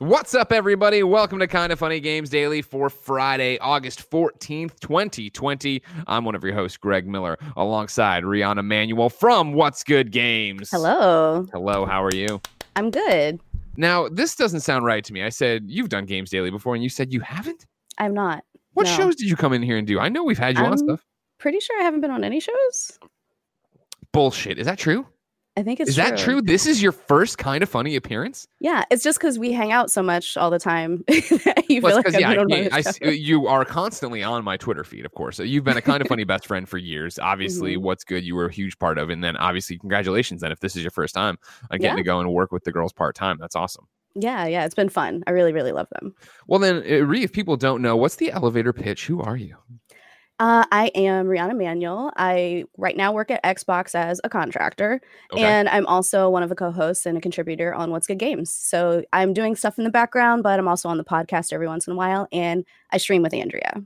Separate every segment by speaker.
Speaker 1: What's up, everybody? Welcome to Kind of Funny Games Daily for Friday, August 14th, 2020. I'm one of your hosts, Greg Miller, alongside Rihanna Manuel from What's Good Games.
Speaker 2: Hello.
Speaker 1: Hello, how are you?
Speaker 2: I'm good.
Speaker 1: Now, this doesn't sound right to me. I said, You've done Games Daily before, and you said you haven't?
Speaker 2: I'm not.
Speaker 1: What
Speaker 2: No.
Speaker 1: shows did you come in here and do? I know we've had you on
Speaker 2: Um,
Speaker 1: stuff.
Speaker 2: Pretty sure I haven't been on any shows.
Speaker 1: Bullshit. Is that true?
Speaker 2: I think it's
Speaker 1: Is that true? This is your first kind of funny appearance?
Speaker 2: Yeah, it's just because we hang out so much all the time. you feel
Speaker 1: Well,
Speaker 2: like
Speaker 1: yeah, I
Speaker 2: on one
Speaker 1: can't-
Speaker 2: of
Speaker 1: I
Speaker 2: the
Speaker 1: s-
Speaker 2: shows.
Speaker 1: you are constantly on my Twitter feed, of course. So you've been a kind of funny best friend for years. Obviously,
Speaker 2: Mm-hmm.
Speaker 1: what's good, you were a huge part of, and then obviously, congratulations. Then, if this is your first time on getting
Speaker 2: Yeah.
Speaker 1: to go and work with the girls part time, that's awesome.
Speaker 2: Yeah, yeah, it's been fun. I really, really love them.
Speaker 1: Well, then, uh, Ree, if people don't know, what's the elevator pitch? Who are you?
Speaker 2: Uh, I am Rihanna Manuel. I right now work at Xbox as a contractor,
Speaker 1: Okay.
Speaker 2: and I'm also one of the co-hosts and a contributor on What's Good Games. So I'm doing stuff in the background, but I'm also on the podcast every once in a while, and I stream with Andrea.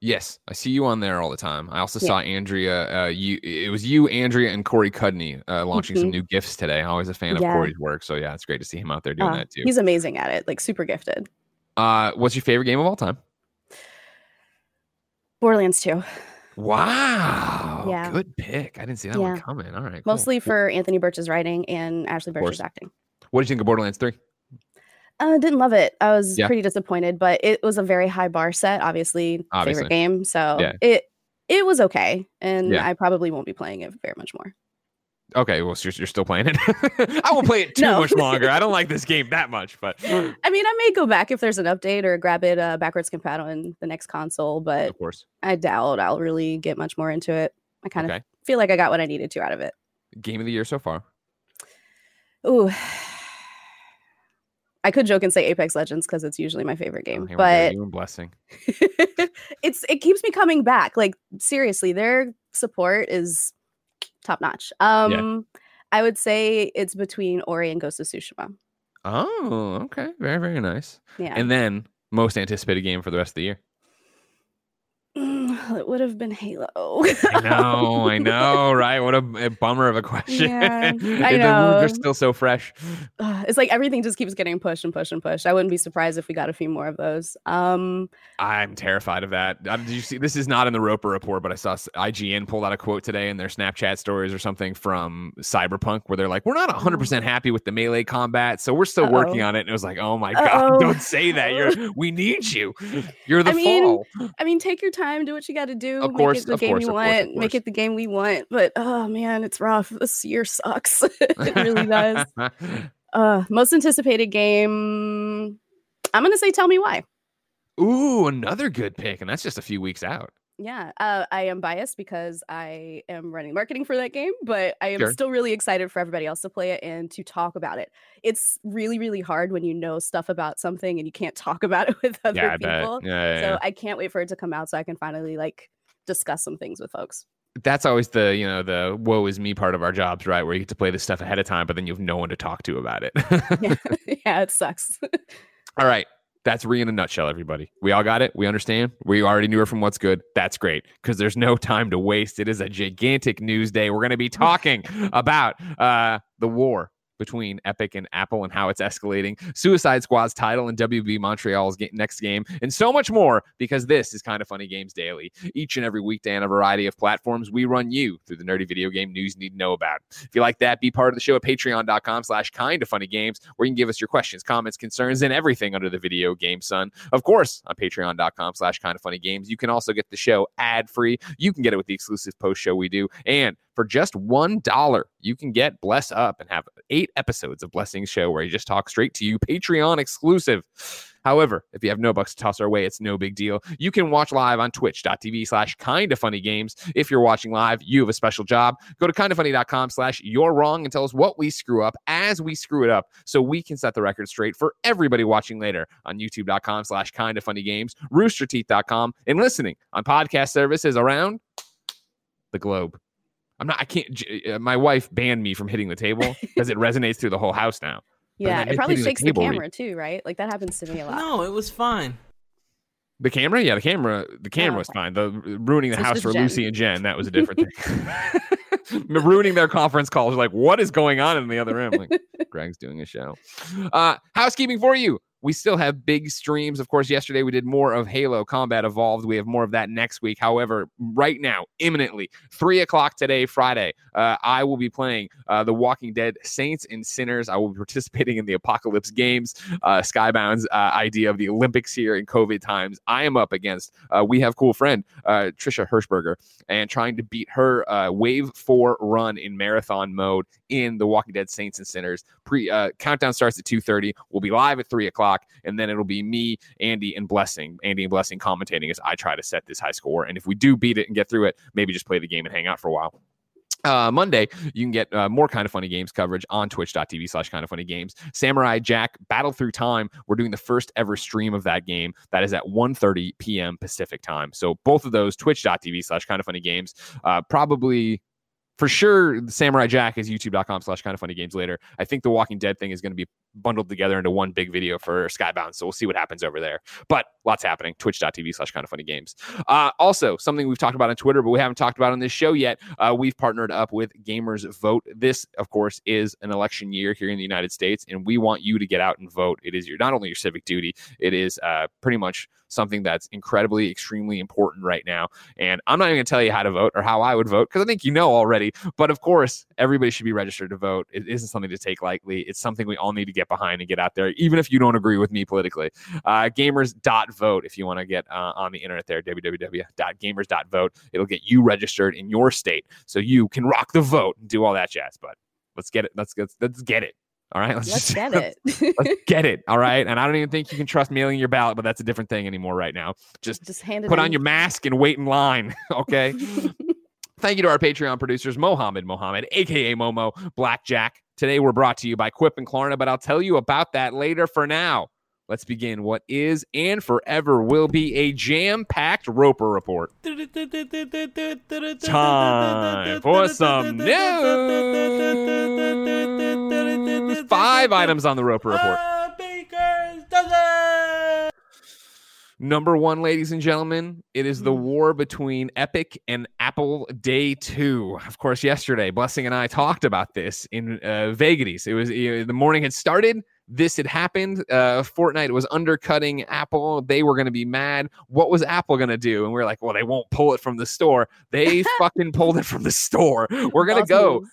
Speaker 1: yes, I see you on there all the time. I also
Speaker 2: Yeah.
Speaker 1: saw Andrea. Uh, you, it was you, Andrea, and Corey Cudney uh, launching some
Speaker 2: Mhm.
Speaker 1: new gifts today. Always a fan of Corey's work, so yeah, it's great to see him out there doing
Speaker 2: Uh,
Speaker 1: that too.
Speaker 2: He's amazing at it, like super gifted.
Speaker 1: Uh, what's your favorite game of all time?
Speaker 2: Borderlands 2.
Speaker 1: Wow.
Speaker 2: Yeah.
Speaker 1: Good pick. I didn't see that one coming. All right. cool.
Speaker 2: Mostly for Anthony Burch's writing and
Speaker 1: Ashly.
Speaker 2: Burch's acting.
Speaker 1: What do you think of Borderlands 3?
Speaker 2: Uh, didn't love it. I was
Speaker 1: Yeah.
Speaker 2: pretty disappointed, but it was a very high bar set. Obviously,
Speaker 1: Obviously.
Speaker 2: favorite game, so
Speaker 1: Yeah.
Speaker 2: it it was okay, and
Speaker 1: Yeah.
Speaker 2: I probably won't be playing it very much more.
Speaker 1: Okay, well, you're, you're still playing it. I won't play it too
Speaker 2: No.
Speaker 1: much longer. I don't like this game that much, but
Speaker 2: I mean, I may go back if there's an update or grab it uh, backwards compatible in the next console, but of
Speaker 1: course.
Speaker 2: I doubt I'll really get much more into it. I kind of
Speaker 1: Okay.
Speaker 2: feel like I got what I needed to out of it.
Speaker 1: Game of the year so far.
Speaker 2: Ooh. I could joke and say Apex Legends because it's usually my favorite
Speaker 1: Oh,
Speaker 2: game, but
Speaker 1: you and blessing.
Speaker 2: it's it keeps me coming back. Like seriously, their support is top notch. Um I would say it's between Ori and Ghost of Tsushima.
Speaker 1: Oh, okay. Very, very nice.
Speaker 2: Yeah.
Speaker 1: And then most anticipated game for the rest of the year.
Speaker 2: Mm, it would have been Halo.
Speaker 1: I know, I know, right? What a, a bummer of a question.
Speaker 2: Yeah, I know.
Speaker 1: are still so fresh.
Speaker 2: It's like everything just keeps getting pushed and pushed and pushed. I wouldn't be surprised if we got a few more of those. Um
Speaker 1: I'm terrified of that. Um, did you see? This is not in the Roper report, but I saw IGN pulled out a quote today in their Snapchat stories or something from Cyberpunk, where they're like, "We're not 100 percent happy with the melee combat, so we're still working
Speaker 2: Uh-oh.
Speaker 1: on it." And it was like, "Oh my god,
Speaker 2: Uh-oh.
Speaker 1: don't say that! You're we need you. You're the
Speaker 2: I mean,
Speaker 1: fall."
Speaker 2: I mean, take your time, do what you got to do.
Speaker 1: Of
Speaker 2: make it the game
Speaker 1: course,
Speaker 2: you
Speaker 1: of course,
Speaker 2: want. Make it the game we want. But oh man, it's rough. This year sucks. it really does. Uh, most anticipated game. I'm gonna say, tell me why.
Speaker 1: Ooh, another good pick, and that's just a few weeks out.
Speaker 2: Yeah, uh, I am biased because I am running marketing for that game, but I am
Speaker 1: Sure.
Speaker 2: still really excited for everybody else to play it and to talk about it. It's really, really hard when you know stuff about something and you can't talk about it with other
Speaker 1: yeah,
Speaker 2: people.
Speaker 1: Yeah, yeah,
Speaker 2: So. I can't wait for it to come out so I can finally like discuss some things with folks.
Speaker 1: that's always the you know the woe is me part of our jobs, right? Where you get to play this stuff ahead of time, but then you have no one to talk to about it.
Speaker 2: yeah, yeah, it sucks.
Speaker 1: All right. That's Ree in a nutshell, everybody. We all got it. We understand. We already knew her from What's Good. That's great because there's no time to waste. It is a gigantic news day. We're going to be talking about uh, the war between Epic and Apple and how it's escalating, Suicide Squad's title and WB Montreal's next game, and so much more because this is Kind of Funny Games Daily. Each and every weekday on a variety of platforms, we run you through the nerdy video game news you need to know about. If you like that, be part of the show at patreon.com slash kind of funny games, where you can give us your questions, comments, concerns, and everything under the video game sun. Of course, on patreon.com slash kind of funny games, you can also get the show ad free. You can get it with the exclusive post show we do. And for just one dollar, you can get Bless Up and have eight episodes of Blessing Show where you just talk straight to you, Patreon exclusive. However, if you have no bucks to toss our way, it's no big deal. You can watch live on twitch.tv slash kind of funny games. If you're watching live, you have a special job. Go to kindoffunny.com slash you're wrong and tell us what we screw up as we screw it up so we can set the record straight for everybody watching later on youtube.com slash kind of funny games, roosterteeth.com, and listening on podcast services around the globe. I'm not, I can't, j- uh, my wife banned me from hitting the table because it resonates through the whole house now.
Speaker 2: yeah, it probably
Speaker 1: hitting the
Speaker 2: shakes the
Speaker 1: table re-
Speaker 2: camera too, right? Like that happens to me a lot.
Speaker 3: No, it was fine.
Speaker 1: The camera, yeah, the camera, the camera
Speaker 2: Oh,
Speaker 1: was fine. The ruining the
Speaker 2: So
Speaker 1: house for
Speaker 2: Jen.
Speaker 1: Lucy and Jen, that was a different thing. ruining their conference calls, like, what is going on in the other room? Like, Greg's doing a show. Uh, housekeeping for you. We still have big streams. Of course, yesterday we did more of Halo Combat Evolved. We have more of that next week. However, right now, imminently, three o'clock today, Friday, uh, I will be playing uh, The Walking Dead Saints and Sinners. I will be participating in the Apocalypse Games, uh, Skybound's uh, idea of the Olympics here in COVID times. I am up against, uh, we have cool friend, uh, Trisha Hershberger, and trying to beat her Wave 4 run in marathon mode in The Walking Dead Saints and Sinners. Pre Countdown starts at 2.30. We'll be live at 3 o'clock o'clock, and then it'll be me, Andy, and Blessing. Andy and Blessing commentating as I try to set this high score. And if we do beat it and get through it, maybe just play the game and hang out for a while. Uh, Monday, you can get uh, more kind of funny games coverage on twitch.tv slash kind of funny games. Samurai Jack Battle Through Time. We're doing the first ever stream of that game. That is at 1.30 p.m. Pacific time. So both of those, twitch.tv slash kind of funny games. Uh, probably for sure samurai jack is youtube.com slash kind of funny games later i think the walking dead thing is going to be bundled together into one big video for skybound so we'll see what happens over there. But lots happening. Twitch.tv slash kind of funny games. Uh, also something we've talked about on twitter but we haven't talked about on this show yet uh, we've partnered up with gamers vote. This of course is an election year here in the united states and we want you to get out and vote. It is your not only your civic duty it is uh, pretty much something that's incredibly extremely important right now. And i'm not even going to tell you how to vote or how i would vote because i think you know already. But of course, everybody should be registered to vote. It isn't something to take lightly. It's something we all need to get behind and get out there, even if you don't agree with me politically. Uh, gamers.vote if you want to get uh, on the internet there, www.gamers.vote. It'll get you registered in your state so you can rock the vote and do all that jazz. But let's get it. Let's get, let's get it. All right,
Speaker 2: let's, let's just, get it.
Speaker 1: let's get it. All right, and I don't even think you can trust mailing your ballot, but that's a different thing anymore right now. Just just hand put in. on your mask and wait in line. Okay. Thank you to our Patreon producers, Mohammed Mohammed, aka Momo, Blackjack. Today we're brought to you by Quip and Klarna, but I'll tell you about that later. For now, let's begin what is and forever will be a jam-packed Roper report. Time for some news. Five items on the Roper report. Number one, ladies and gentlemen, it is the mm. war between Epic and Apple Day Two. Of course, yesterday, Blessing and I talked about this in uh, Vegas. It was you know, the morning had started this had happened. Uh, Fortnite was undercutting Apple. They were going to be mad. What was Apple going to do? And we are like, well, they won't pull it from the store. They fucking pulled it from the store. We're going to go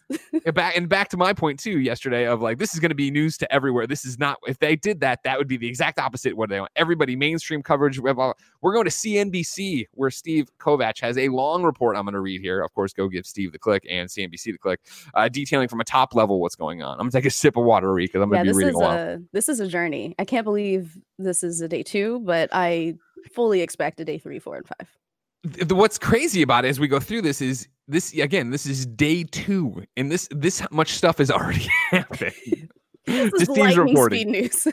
Speaker 1: back and back to my point too yesterday of like, this is going to be news to everywhere. This is not, if they did that, that would be the exact opposite. What they want everybody mainstream coverage. We're going to CNBC where Steve Kovach has a long report. I'm going to read here. Of course, go give Steve the click and CNBC the click, uh, detailing from a top level what's going on. I'm going to take a sip of water, because I'm going to yeah, be reading a lot
Speaker 2: this is a journey. I can't believe this is a day two, but I fully expect a day three, four, and five.
Speaker 1: What's crazy about it as we go through this is this again. This is day two, and this this much stuff has already happened.
Speaker 2: this teams reporting. news.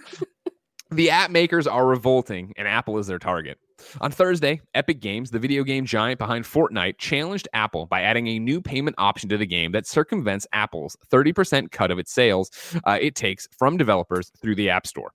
Speaker 1: the app makers are revolting, and Apple is their target. On Thursday, Epic Games, the video game giant behind Fortnite, challenged Apple by adding a new payment option to the game that circumvents Apple's 30% cut of its sales uh, it takes from developers through the App Store.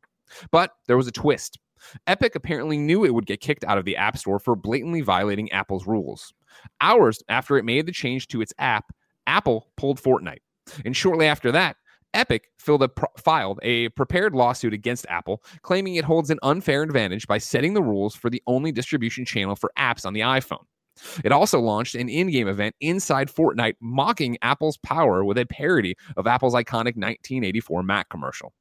Speaker 1: But there was a twist. Epic apparently knew it would get kicked out of the App Store for blatantly violating Apple's rules. Hours after it made the change to its app, Apple pulled Fortnite. And shortly after that, Epic a pro- filed a prepared lawsuit against Apple, claiming it holds an unfair advantage by setting the rules for the only distribution channel for apps on the iPhone. It also launched an in game event inside Fortnite mocking Apple's power with a parody of Apple's iconic 1984 Mac commercial.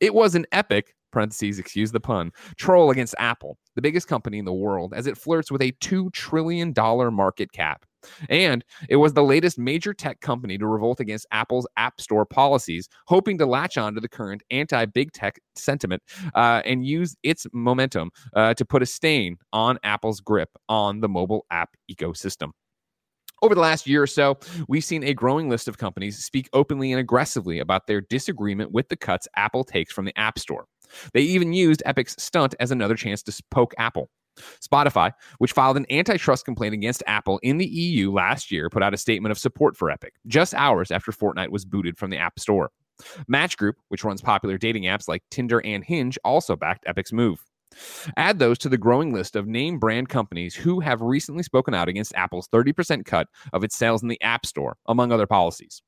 Speaker 1: It was an epic, parentheses, excuse the pun, troll against Apple, the biggest company in the world, as it flirts with a $2 trillion market cap. And it was the latest major tech company to revolt against Apple's App Store policies, hoping to latch on to the current anti big tech sentiment uh, and use its momentum uh, to put a stain on Apple's grip on the mobile app ecosystem. Over the last year or so, we've seen a growing list of companies speak openly and aggressively about their disagreement with the cuts Apple takes from the App Store. They even used Epic's stunt as another chance to poke Apple. Spotify, which filed an antitrust complaint against Apple in the EU last year, put out a statement of support for Epic just hours after Fortnite was booted from the App Store. Match Group, which runs popular dating apps like Tinder and Hinge, also backed Epic's move. Add those to the growing list of name brand companies who have recently spoken out against Apple's 30% cut of its sales in the App Store, among other policies.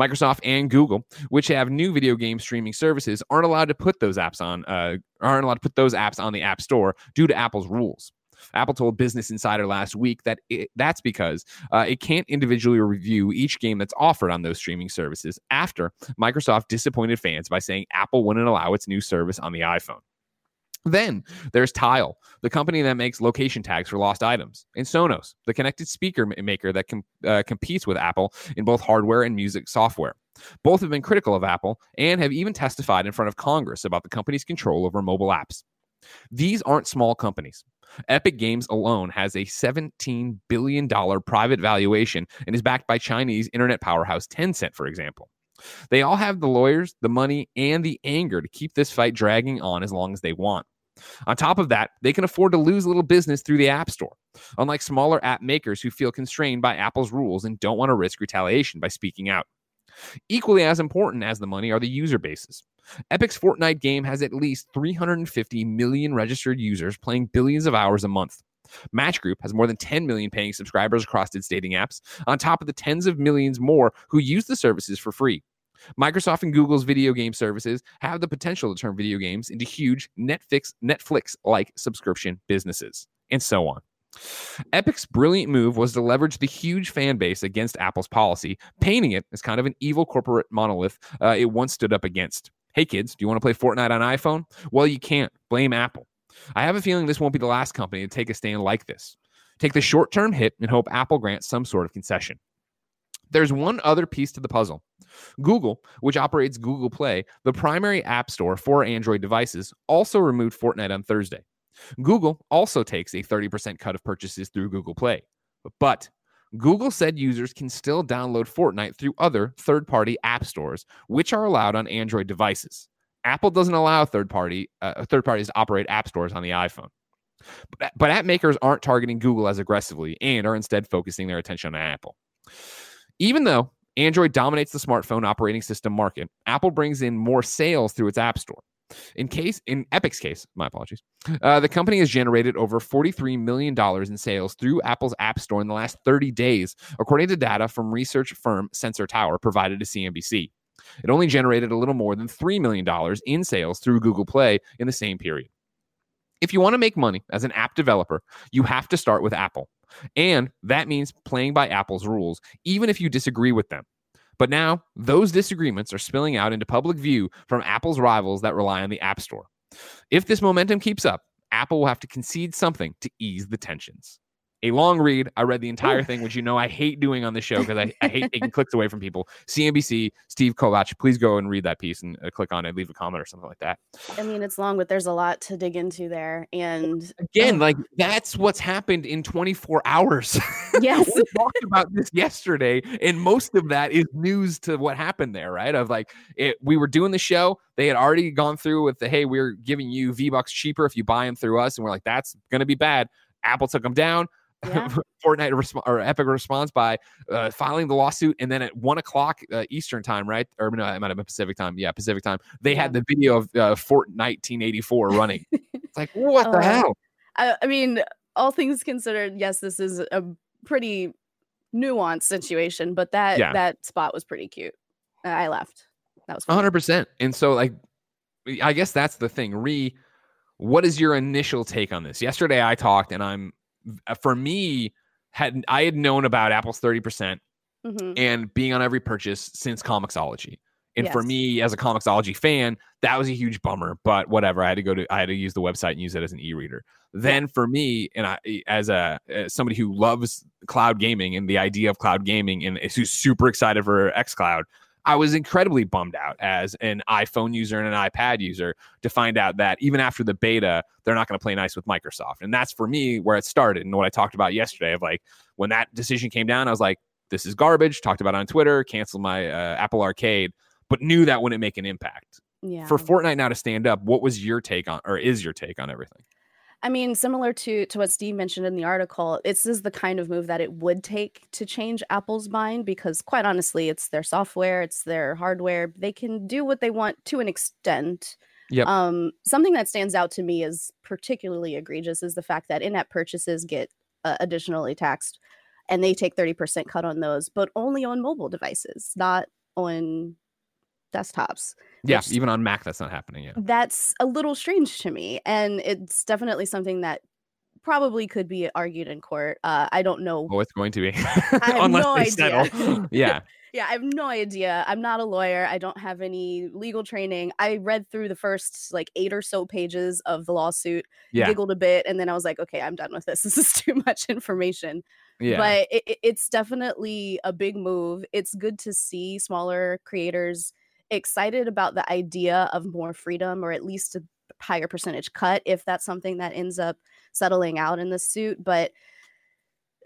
Speaker 1: Microsoft and Google, which have new video game streaming services, aren't allowed to put those apps on uh, aren't allowed to put those apps on the App Store due to Apple's rules. Apple told Business Insider last week that it, that's because uh, it can't individually review each game that's offered on those streaming services after Microsoft disappointed fans by saying Apple wouldn't allow its new service on the iPhone. Then there's Tile, the company that makes location tags for lost items, and Sonos, the connected speaker maker that com- uh, competes with Apple in both hardware and music software. Both have been critical of Apple and have even testified in front of Congress about the company's control over mobile apps. These aren't small companies. Epic Games alone has a $17 billion private valuation and is backed by Chinese internet powerhouse Tencent, for example. They all have the lawyers, the money, and the anger to keep this fight dragging on as long as they want. On top of that, they can afford to lose a little business through the App Store, unlike smaller app makers who feel constrained by Apple's rules and don't want to risk retaliation by speaking out. Equally as important as the money are the user bases. Epic's Fortnite game has at least 350 million registered users playing billions of hours a month. Match Group has more than 10 million paying subscribers across its dating apps, on top of the tens of millions more who use the services for free. Microsoft and Google's video game services have the potential to turn video games into huge Netflix Netflix like subscription businesses, and so on. Epic's brilliant move was to leverage the huge fan base against Apple's policy, painting it as kind of an evil corporate monolith uh, it once stood up against. Hey kids, do you want to play Fortnite on iPhone? Well, you can't. Blame Apple. I have a feeling this won't be the last company to take a stand like this. Take the short term hit and hope Apple grants some sort of concession. There's one other piece to the puzzle. Google, which operates Google Play, the primary app store for Android devices, also removed Fortnite on Thursday. Google also takes a 30% cut of purchases through Google Play. But Google said users can still download Fortnite through other third party app stores, which are allowed on Android devices. Apple doesn't allow third party uh, third parties to operate app stores on the iPhone. But, but app makers aren't targeting Google as aggressively and are instead focusing their attention on Apple. Even though Android dominates the smartphone operating system market, Apple brings in more sales through its app store. In case, in Epic's case, my apologies, uh, the company has generated over $43 million in sales through Apple's App Store in the last 30 days, according to data from research firm Sensor Tower provided to CNBC. It only generated a little more than $3 million in sales through Google Play in the same period. If you want to make money as an app developer, you have to start with Apple. And that means playing by Apple's rules, even if you disagree with them. But now, those disagreements are spilling out into public view from Apple's rivals that rely on the App Store. If this momentum keeps up, Apple will have to concede something to ease the tensions a long read. I read the entire thing, which you know I hate doing on the show because I, I hate taking clicks away from people. CNBC, Steve Kovach, please go and read that piece and uh, click on it, leave a comment or something like that.
Speaker 2: I mean, it's long, but there's a lot to dig into there. And
Speaker 1: again, like that's what's happened in 24 hours.
Speaker 2: Yes.
Speaker 1: we talked about this yesterday, and most of that is news to what happened there, right? Of like, it, we were doing the show. They had already gone through with the, hey, we're giving you V Bucks cheaper if you buy them through us. And we're like, that's going to be bad. Apple took them down yeah. Fortnite resp- or Epic responds by uh, filing the lawsuit, and then at one o'clock uh, Eastern time, right? Or no, it might have been Pacific time. Yeah, Pacific time. They yeah. had the video of uh, Fort 1984 running. it's like what the uh, hell?
Speaker 2: I, I mean, all things considered, yes, this is a pretty nuanced situation, but that yeah. that spot was pretty cute. I left. That was
Speaker 1: 100. percent And so, like, I guess that's the thing. Re, what is your initial take on this? Yesterday, I talked, and I'm for me, had I had known about Apple's 30% mm hmm and being on every purchase since Comixology. And yes. for me, as a Comixology fan, that was a huge bummer. But whatever, I had to go to, I had to use the website and use it as an e-reader. Then for me, and I, as a as somebody who loves cloud gaming and the idea of cloud gaming, and who's super excited for XCloud, I was incredibly bummed out as an iPhone user and an iPad user to find out that even after the beta, they're not going to play nice with Microsoft. And that's for me where it started and what I talked about yesterday of like when that decision came down, I was like, this is garbage. Talked about on Twitter, canceled my uh, Apple Arcade, but knew that wouldn't make an impact.
Speaker 2: Yeah.
Speaker 1: For Fortnite now to stand up, what was your take on, or is your take on everything?
Speaker 2: I mean, similar to to what Steve mentioned in the article, this is the kind of move that it would take to change Apple's mind because quite honestly, it's their software, it's their hardware. They can do what they want to an extent.
Speaker 1: Yep.
Speaker 2: Um, something that stands out to me is particularly egregious is the fact that in-app purchases get uh, additionally taxed. and they take 30% cut on those, but only on mobile devices, not on desktops.
Speaker 1: Yeah, even on Mac, that's not happening yet.
Speaker 2: That's a little strange to me. And it's definitely something that probably could be argued in court. Uh, I don't know.
Speaker 1: Oh, it's going to be
Speaker 2: have
Speaker 1: unless
Speaker 2: no
Speaker 1: they
Speaker 2: idea.
Speaker 1: settle. yeah,
Speaker 2: Yeah, I have no idea. I'm not a lawyer. I don't have any legal training. I read through the first like eight or so pages of the lawsuit,
Speaker 1: yeah,
Speaker 2: giggled a bit, and then I was like, okay, I'm done with this. This is too much information.
Speaker 1: yeah.
Speaker 2: But it- it's definitely a big move. It's good to see smaller creators excited about the idea of more freedom or at least a higher percentage cut if that's something that ends up settling out in the suit. But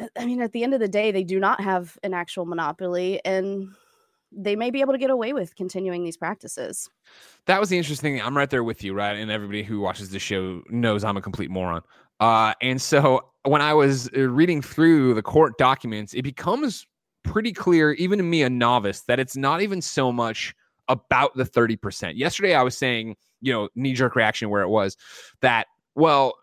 Speaker 2: uh, I mean, at the end of the day, they do not have an actual monopoly and they may be able to get away with continuing these practices.
Speaker 1: that was the interesting thing. I'm right there with you, right? And everybody who watches the show knows I'm a complete moron. Uh, and so when I was uh, reading through the court documents, it becomes pretty clear, even to me, a novice, that it's not even so much about the 30%. Yesterday, I was saying, you know, knee jerk reaction where it was that, well,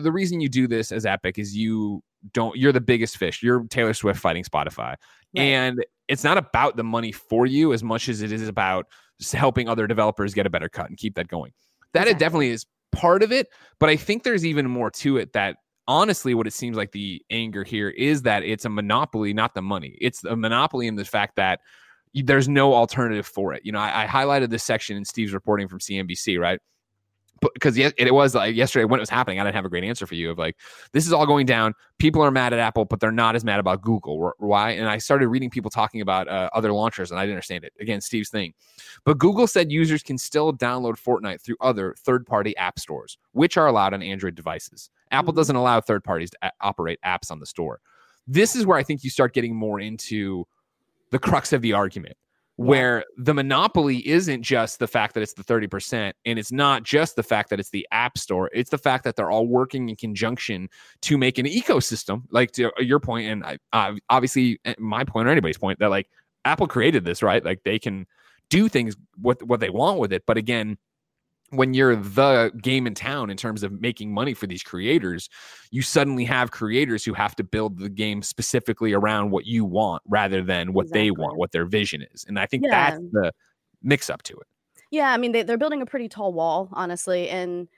Speaker 1: the reason you do this as Epic is you don't, you're the biggest fish. You're Taylor Swift fighting Spotify. And it's not about the money for you as much as it is about helping other developers get a better cut and keep that going. That it definitely is part of it, but I think there's even more to it that honestly what it seems like the anger here is that it's a monopoly, not the money. It's a monopoly in the fact that there's no alternative for it. You know, I, I highlighted this section in Steve's reporting from CNBC, right? Because it, it was like yesterday when it was happening, I didn't have a great answer for you of like, this is all going down. People are mad at Apple, but they're not as mad about Google. Why? And I started reading people talking about uh, other launchers, and I didn't understand it. Again, Steve's thing. But Google said users can still download Fortnite through other third party app stores, which are allowed on Android devices. Apple
Speaker 2: Mhm.
Speaker 1: doesn't allow third parties to a- operate apps on the store. This is where I think you start getting more into the crux of the argument, where the monopoly isn't just the fact that it's the 30%, and it's not just the fact that it's the app store, it's the fact that they're all working in conjunction to make an ecosystem, like to your point, and I, uh, obviously eh, my point or anybody's point, that like Apple created this, right? Like they can do things what what they want with it. But again, when you're the game in town in terms of making money for these creators, you suddenly have creators who have to build the game specifically around what you want rather than what they want, what their vision is. And I think
Speaker 2: Yeah.
Speaker 1: that's the mix up to it.
Speaker 2: Yeah, I mean they, they're building a pretty tall wall, honestly, and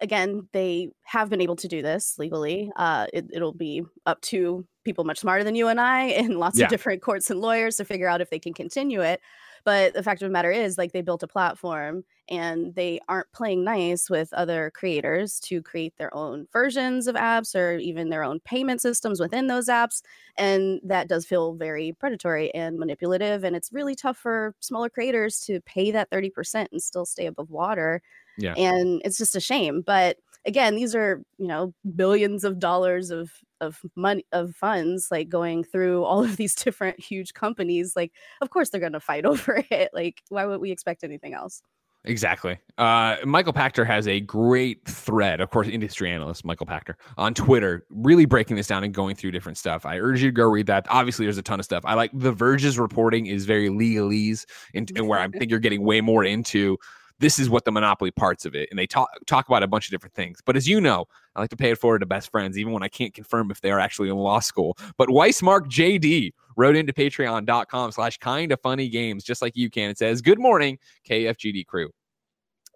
Speaker 2: again, they have been able to do this legally. Uh, it, it'll be up to people much smarter than you and I, and lots
Speaker 1: Yeah.
Speaker 2: of different courts and lawyers to figure out if they can continue it. But the fact of the matter is, like, they built a platform, and they aren't playing nice with other creators to create their own versions of apps or even their own payment systems within those apps and that does feel very predatory and manipulative and it's really tough for smaller creators to pay that 30% and still stay above water
Speaker 1: Yeah.
Speaker 2: and it's just a shame but again these are you know billions of dollars of of money of funds like going through all of these different huge companies like of course they're going to fight over it like why would we expect anything else
Speaker 1: Exactly. Uh, Michael Pachter has a great thread, of course, industry analyst Michael Pachter on Twitter, really breaking this down and going through different stuff. I urge you to go read that. Obviously, there's a ton of stuff. I like The Verge's reporting is very legalese, and, and where I think you're getting way more into this is what the monopoly parts of it, and they talk talk about a bunch of different things. But as you know, I like to pay it forward to best friends, even when I can't confirm if they are actually in law school. But Weissmark JD wrote into patreon.com slash kind of funny games, just like you can. It says, Good morning, KFGD crew.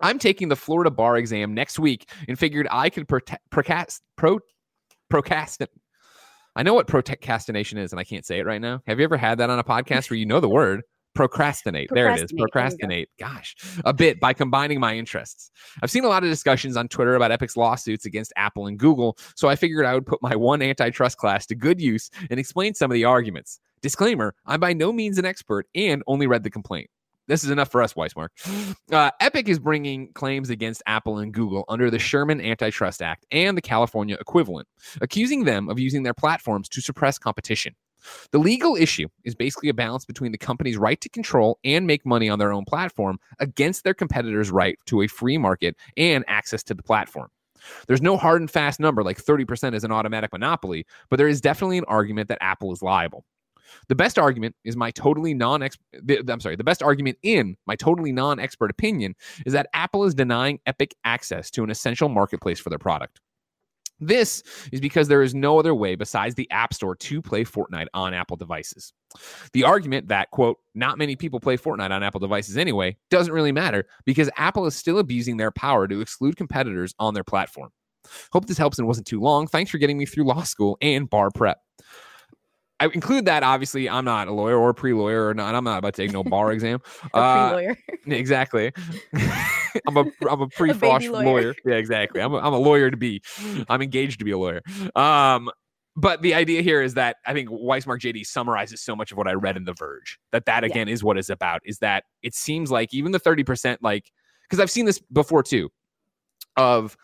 Speaker 1: I'm taking the Florida bar exam next week and figured I could prote- procrast- pro- procrastinate. I know what procrastination is, and I can't say it right now. Have you ever had that on a podcast where you know the word? Procrastinate. There it is.
Speaker 2: Procrastinate. There you.
Speaker 1: Procrastinate. Gosh, a bit by combining my interests. I've seen a lot of discussions on Twitter about Epic's lawsuits against Apple and Google, so I figured I would put my one antitrust class to good use and explain some of the arguments. Disclaimer I'm by no means an expert and only read the complaint. This is enough for us, Weissmark. Uh, Epic is bringing claims against Apple and Google under the Sherman Antitrust Act and the California equivalent, accusing them of using their platforms to suppress competition. The legal issue is basically a balance between the company's right to control and make money on their own platform against their competitors' right to a free market and access to the platform. There's no hard and fast number like 30% is an automatic monopoly, but there is definitely an argument that Apple is liable. The best argument is my totally non I'm sorry, the best argument in my totally non expert opinion is that Apple is denying Epic access to an essential marketplace for their product. This is because there is no other way besides the App Store to play Fortnite on Apple devices. The argument that, quote, not many people play Fortnite on Apple devices anyway doesn't really matter because Apple is still abusing their power to exclude competitors on their platform. Hope this helps and wasn't too long. Thanks for getting me through law school and bar prep. I include that. Obviously, I'm not a lawyer or pre-lawyer or not. I'm not about to take no bar exam.
Speaker 2: Uh, lawyer.
Speaker 1: exactly. I'm a I'm a pre-frosh lawyer. lawyer. Yeah, exactly. I'm a, I'm a lawyer to be. I'm engaged to be a lawyer. Um, but the idea here is that I think Weissmark JD summarizes so much of what I read in The Verge that that again yeah. is what it's about. Is that it seems like even the 30 percent, like because I've seen this before too, of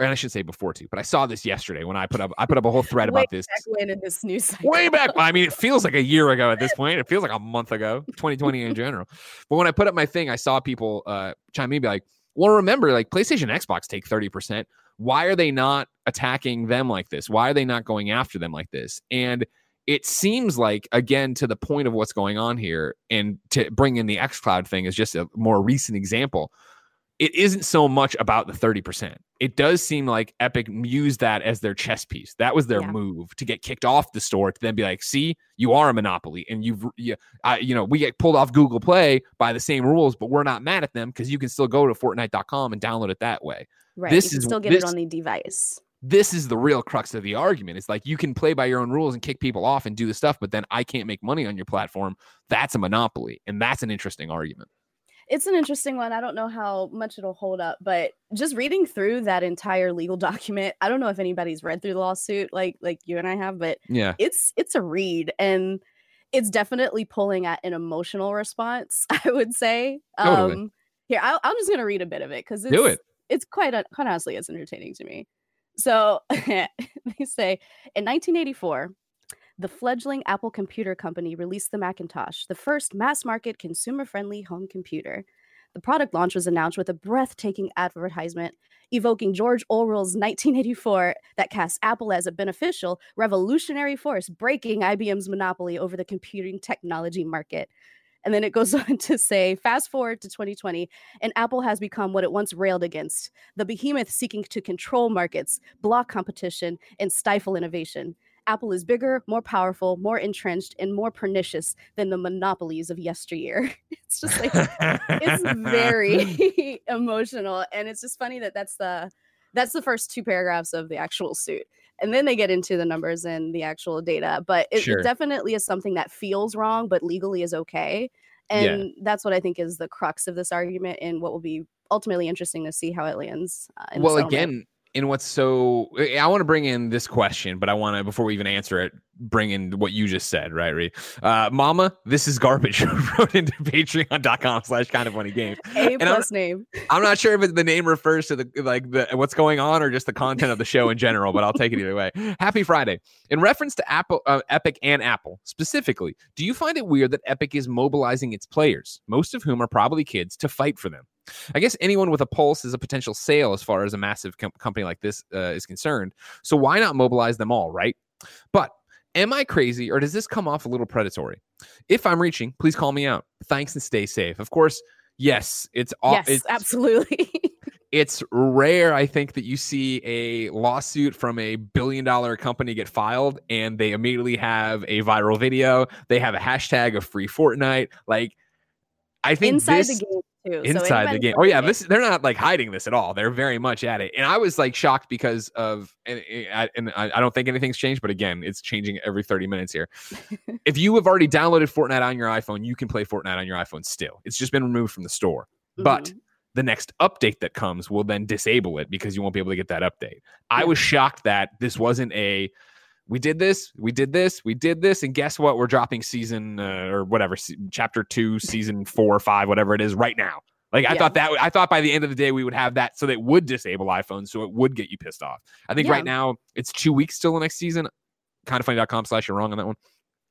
Speaker 1: and I should say before too, but I saw this yesterday when I put up I put up a whole thread about this.
Speaker 2: when in this news cycle.
Speaker 1: Way back. I mean, it feels like a year ago at this point. It feels like a month ago, 2020 in general. But when I put up my thing, I saw people uh, chime in be like, "Well, remember, like PlayStation, Xbox take 30 percent. Why are they not attacking them like this? Why are they not going after them like this?" And it seems like again to the point of what's going on here, and to bring in the XCloud thing is just a more recent example it isn't so much about the 30%. It does seem like Epic used that as their chess piece. That was their yeah. move to get kicked off the store to then be like, see, you are a monopoly. And you've, you, uh, you know, we get pulled off Google Play by the same rules, but we're not mad at them because you can still go to Fortnite.com and download it that way.
Speaker 2: Right. This is still get this, it on the device.
Speaker 1: This is the real crux of the argument. It's like you can play by your own rules and kick people off and do the stuff, but then I can't make money on your platform. That's a monopoly. And that's an interesting argument
Speaker 2: it's an interesting one. I don't know how much it'll hold up, but just reading through that entire legal document, I don't know if anybody's read through the lawsuit like like you and I have, but
Speaker 1: yeah,
Speaker 2: it's it's a read and it's definitely pulling at an emotional response. I would say. Totally. Um, here, I, I'm just gonna read a bit of it because
Speaker 1: do it.
Speaker 2: It's quite quite honestly, it's entertaining to me. So they say in 1984, the fledgling Apple Computer Company released the Macintosh, the first mass market consumer friendly home computer. The product launch was announced with a breathtaking advertisement evoking George Orwell's 1984 that casts Apple as a beneficial, revolutionary force breaking IBM's monopoly over the computing technology market. And then it goes on to say, fast forward to 2020, and Apple has become what it once railed against the behemoth seeking to control markets, block competition, and stifle innovation. Apple is bigger, more powerful, more entrenched, and more pernicious than the monopolies of yesteryear. It's just like it's very emotional, and it's just funny that that's the that's the first two paragraphs of the actual suit, and then they get into the numbers and the actual data. But it, sure. it definitely is something that feels wrong, but legally is okay, and yeah. that's what I think is the crux of this argument, and what will be ultimately interesting to see how it lands.
Speaker 1: Uh, well, again and what's so I want to bring in this question, but I want to before we even answer it, bring in what you just said, right, Ree? Uh, Mama, this is garbage. wrote into patreon.com slash kind of funny games.
Speaker 2: A plus I'm, name.
Speaker 1: I'm not sure if the name refers to the like the what's going on or just the content of the show in general, but I'll take it either way. Happy Friday. In reference to Apple, uh, Epic and Apple specifically, do you find it weird that Epic is mobilizing its players, most of whom are probably kids, to fight for them? I guess anyone with a pulse is a potential sale as far as a massive com- company like this uh, is concerned. So why not mobilize them all, right? But am I crazy or does this come off a little predatory? If I'm reaching, please call me out. Thanks and stay safe. Of course, yes, it's
Speaker 2: yes,
Speaker 1: it's,
Speaker 2: absolutely.
Speaker 1: it's rare, I think, that you see a lawsuit from a billion dollar company get filed and they immediately have a viral video. They have a hashtag of free Fortnite. Like, I think
Speaker 2: inside
Speaker 1: this,
Speaker 2: the game too.
Speaker 1: Inside so the game. Oh yeah, this they're not like hiding this at all. They're very much at it. And I was like shocked because of and, and I, I don't think anything's changed, but again, it's changing every 30 minutes here. if you have already downloaded Fortnite on your iPhone, you can play Fortnite on your iPhone still. It's just been removed from the store. Mm-hmm. But the next update that comes will then disable it because you won't be able to get that update. Yeah. I was shocked that this wasn't a we did this, we did this, we did this, and guess what? We're dropping season uh, or whatever, chapter two, season four or five, whatever it is, right now. Like I yeah. thought that I thought by the end of the day we would have that so that would disable iPhones, so it would get you pissed off. I think yeah. right now it's two weeks till the next season. Kind of funny.com slash you're wrong on that one.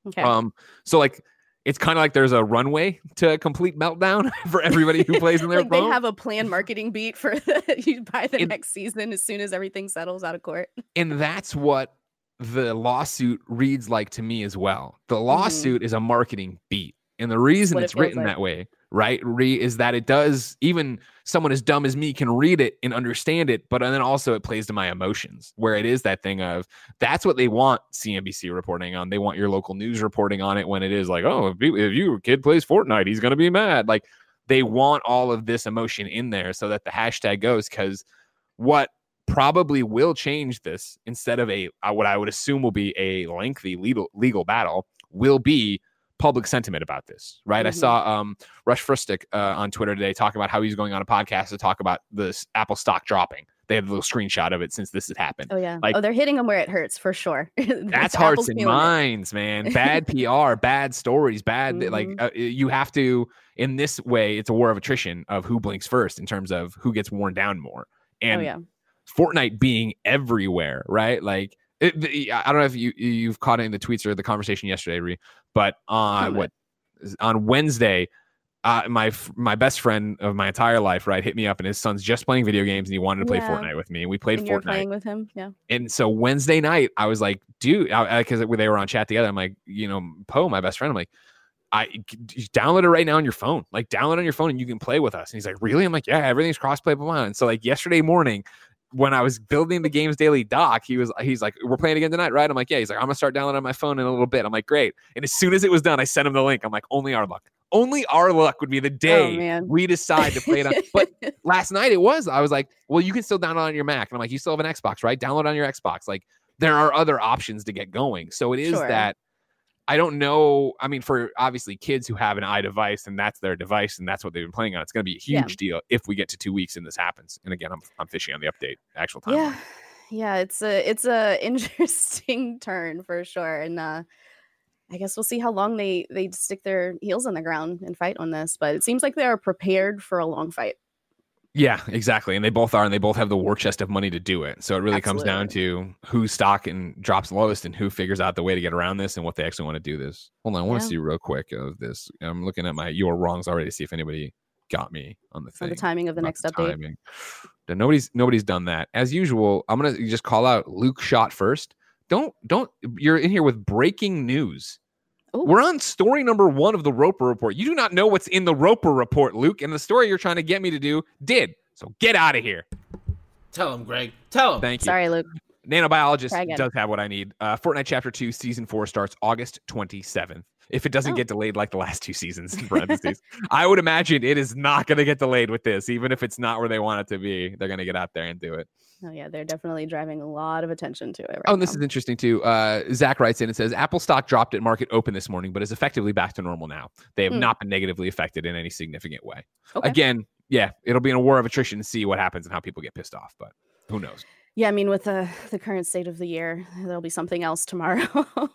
Speaker 1: Okay. Um, so like it's kind of like there's a runway to complete meltdown for everybody who plays in their
Speaker 2: like phone. they have a planned marketing beat for the, you buy the and, next season as soon as everything settles out of court.
Speaker 1: And that's what the lawsuit reads like to me as well. The mm-hmm. lawsuit mm-hmm. is a marketing beat. And the reason
Speaker 2: what it
Speaker 1: it's
Speaker 2: feels
Speaker 1: written
Speaker 2: like.
Speaker 1: that way, right, Re, is that it does even someone as dumb as me can read it and understand it, but then also it plays to my emotions, where it is that thing of that's what they want CNBC reporting on. They want your local news reporting on it when it is like, oh, if, you, if your kid plays Fortnite, he's gonna be mad. Like they want all of this emotion in there so that the hashtag goes because what probably will change this instead of a uh, what I would assume will be a lengthy legal legal battle will be public sentiment about this, right? I
Speaker 2: Mhm.
Speaker 1: saw um, Russ Frushtick uh, on Twitter today talking about how he's going on a podcast to talk about this Apple stock dropping. They had a little screenshot of it since this had happened.
Speaker 2: Oh yeah.
Speaker 1: Like-
Speaker 2: oh, they're hitting them where it hurts for sure.
Speaker 1: That's hearts and
Speaker 2: feeling it.
Speaker 1: minds, man. Bad PR, bad stories, bad. Like
Speaker 2: Mhm.
Speaker 1: uh, you have to. In this way, it's a war of attrition of who blinks first in terms of who gets worn down more. And
Speaker 2: oh yeah.
Speaker 1: Fortnite being everywhere, right? Like it, the- I don't know if you you've caught it in the tweets or the conversation yesterday, Ree, but on what on Wednesday, uh, my my best friend of my entire life, right, hit me up, and his son's just playing video games, and he wanted to play
Speaker 2: Yeah.
Speaker 1: Fortnite with me, and we played
Speaker 2: And
Speaker 1: Fortnite.
Speaker 2: playing with him. Yeah.
Speaker 1: And so Wednesday night, I was like, dude, because they were on chat together. I'm like, you know, Poe, my best friend, I'm like, I download it right now on your phone. Like, download on your phone and you can play with us. And he's like, really? I'm like, yeah, everything's crossplay, blah, blah. And so, like, yesterday morning, when I was building the Games Daily doc, he was he's like, we're playing again tonight, right? I'm like, yeah. He's like, I'm gonna start downloading on my phone in a little bit. I'm like, great. And as soon as it was done, I sent him the link. I'm like, only our luck. Only our luck would be the oh, day
Speaker 2: Oh,
Speaker 1: we decide to play it on. But last night it was. I was like, well, you can still download on your Mac. And I'm like, you still have an Xbox, right? Download on your Xbox. Like there are other options to get going. So it is
Speaker 2: Sure.
Speaker 1: that I don't know. I mean, for obviously kids who have an iDevice and that's their device and that's what they've been playing on, it's going to be a
Speaker 2: Yeah.
Speaker 1: huge deal if we get to two weeks and this happens. And again, I'm I'm fishing on the update actual time.
Speaker 2: yeah yeah it's a it's a interesting turn for sure and uh i guess we'll see how long they they stick their heels on the ground and fight on this but it seems like they are prepared for a long fight
Speaker 1: Yeah, exactly. And they both are, and they both have the war chest of money to do it. So it really comes down to whose stock and drops lowest and who figures out the way to get around this and what they actually want to do this. Hold on, I want to see real quick of this. I'm looking at my your wrongs already to see if anybody got me on the
Speaker 2: on
Speaker 1: thing.
Speaker 2: the timing of the next
Speaker 1: the
Speaker 2: update
Speaker 1: timing. Nobody's nobody's done that. As usual, I'm gonna just call out Luke shot first. Don't don't you're in here with breaking news.
Speaker 2: Ooh.
Speaker 1: We're on story number one of the Roper report. You do not know what's in the Roper report, Luke, and the story you're trying to get me to do did. So get out of here.
Speaker 3: Tell him, Greg. Tell him.
Speaker 1: Thank you.
Speaker 2: sorry luke
Speaker 1: Nanobiologist does have what I need. Uh, Fortnite Chapter 2, Season 4 starts August 27th. If it doesn't
Speaker 2: Oh.
Speaker 1: get delayed like the last two seasons, in parentheses, I would imagine it is not going to get delayed with this. Even if it's not where they want it to be, they're going to get out there and do it.
Speaker 2: oh yeah they're definitely driving a lot of attention to it right
Speaker 1: Oh, and this
Speaker 2: now.
Speaker 1: is interesting too. Uh, Zach writes in and says Apple stock dropped at market open this morning, but is effectively back to normal now. They have
Speaker 2: Hmm.
Speaker 1: not been negatively affected in any significant way.
Speaker 2: okay.
Speaker 1: Again, yeah, it'll be in a war of attrition to see what happens and how people get pissed off, but who knows?
Speaker 2: Yeah i mean with the the current state of the year there'll be something else tomorrow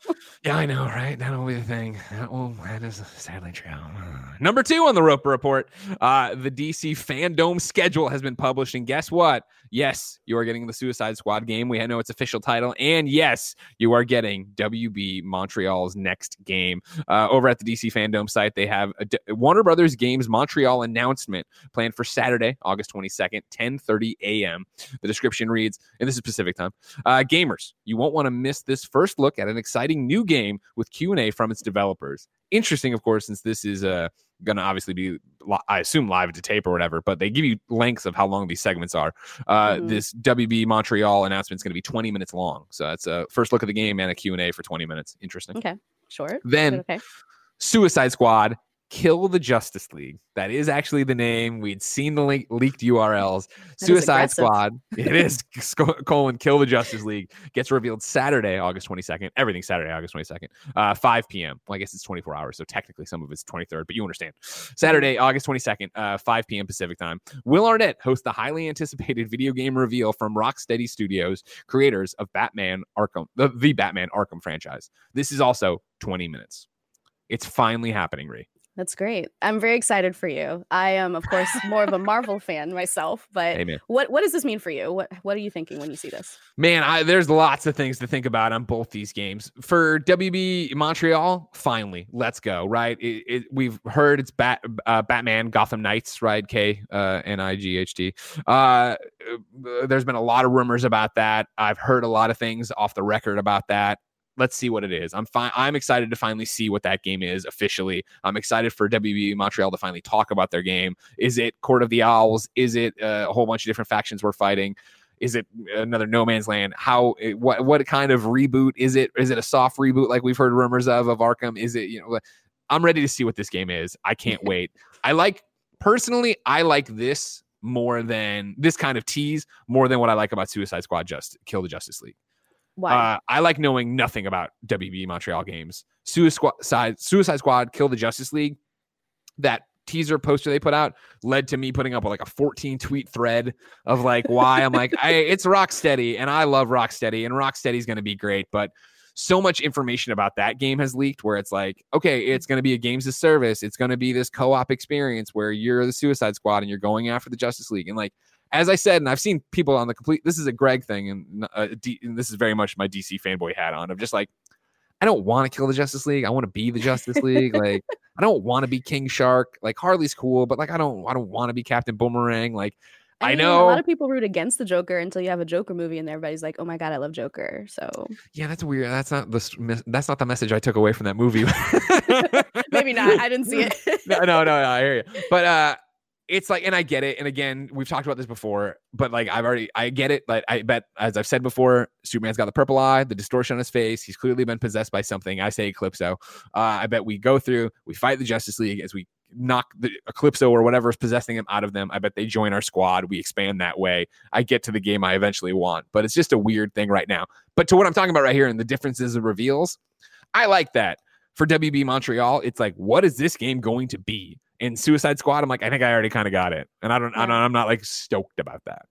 Speaker 1: Yeah, I know, right? That'll be the thing. That will, that is sadly true. Number two on the Roper Report, uh, the DC fandom schedule has been published, and guess what? Yes, you are getting the Suicide Squad game. We know its official title, and yes, you are getting WB Montreal's next game. Uh, over at the DC fandom site, they have a D- Warner Brothers Games Montreal announcement planned for Saturday, August twenty second, ten thirty a.m. The description reads, and this is Pacific time. Uh, gamers, you won't want to miss this first look at an exciting new game with Q&A from its developers. Interesting, of course, since this is uh, going to obviously be, I assume, live to tape or whatever, but they give you lengths of how long these segments are. Uh,
Speaker 2: Mhm.
Speaker 1: This WB Montreal announcement is going to be 20 minutes long. So that's a first look at the game and a Q&A for 20 minutes. Interesting.
Speaker 2: okay sure
Speaker 1: Then
Speaker 2: okay
Speaker 1: Suicide Squad, Kill the Justice League. That is actually the name. We'd seen the link, leaked URLs.
Speaker 2: is
Speaker 1: Suicide. Squad. It is colon Kill the Justice League gets revealed Saturday, August 22nd. Everything Saturday, August 22nd, uh, 5 p.m. Well, I guess it's 24 hours, so technically some of it's 23rd, but you understand. Saturday, August 22nd, uh, 5 p.m. Pacific time. Will Arnett hosts the highly anticipated video game reveal from Rocksteady Studios, creators of Batman Arkham, the, the Batman Arkham franchise. This is also 20 minutes. It's finally happening, Ree.
Speaker 2: That's great. I'm very excited for you. I am, of course, more of a Marvel fan myself, but
Speaker 1: Amen.
Speaker 2: what what does this mean for you? What what are you thinking when you see this?
Speaker 1: Man, I, there's lots of things to think about on both these games. For WB Montreal, finally, let's go. Right? It, it, we've heard it's Bat, uh, Batman Gotham Knights, right? K uh, N I G H T. Uh, there's been a lot of rumors about that. I've heard a lot of things off the record about that. Let's see what it is. I'm fine. I'm excited to finally see what that game is officially. I'm excited for WB Montreal to finally talk about their game. Is it Court of the Owls? Is it uh, a whole bunch of different factions we're fighting? Is it another No Man's Land? How eh, what what kind of reboot is it? Is it a soft reboot like we've heard rumors of of Arkham? Is it you know? I'm ready to see what this game is. I can't wait. I like personally. I like this more than this kind of tease more than what I like about Suicide Squad. Just kill the Justice League.
Speaker 2: Why?
Speaker 1: Uh, I like knowing nothing about WB Montreal games. Suicide, Suicide Squad, Kill the Justice League. That teaser poster they put out led to me putting up like a 14 tweet thread of like why I'm like, I, it's Rocksteady and I love Rocksteady and Rocksteady's going to be great, but so much information about that game has leaked where it's like, okay, it's going to be a games of service. It's going to be this co-op experience where you're the Suicide Squad and you're going after the Justice League and like as I said, and I've seen people on the complete. This is a Greg thing, and, uh, D, and this is very much my DC fanboy hat on. Of just like, I don't want to kill the Justice League. I want to be the Justice League. like, I don't want to be King Shark. Like Harley's cool, but like, I don't. I don't want to be Captain Boomerang. Like, I, mean, I, know
Speaker 2: a lot of people root against the Joker until you have a Joker movie, and everybody's like, "Oh my god, I love Joker." So
Speaker 1: yeah, that's weird. That's not the that's not the message I took away from that movie.
Speaker 2: Maybe not. I didn't see it.
Speaker 1: no, no, no, no. I hear you. But uh, it's like, and I get it. And again, we've talked about this before, but like I've already, I get it. Like I bet, as I've said before, Superman's got the purple eye, the distortion on his face. He's clearly been possessed by something. I say Eclipso. Uh, I bet we go through, we fight the Justice League as we knock the Eclipso or whatever is possessing him out of them. I bet they join our squad. We expand that way. I get to the game I eventually want, but it's just a weird thing right now. But to what I'm talking about right here and the differences of reveals, I like that. For WB Montreal, it's like, what is this game going to be? In Suicide Squad, I'm like, I think I already kind of got it, and I don't, yeah. I don't, I'm not like stoked about that.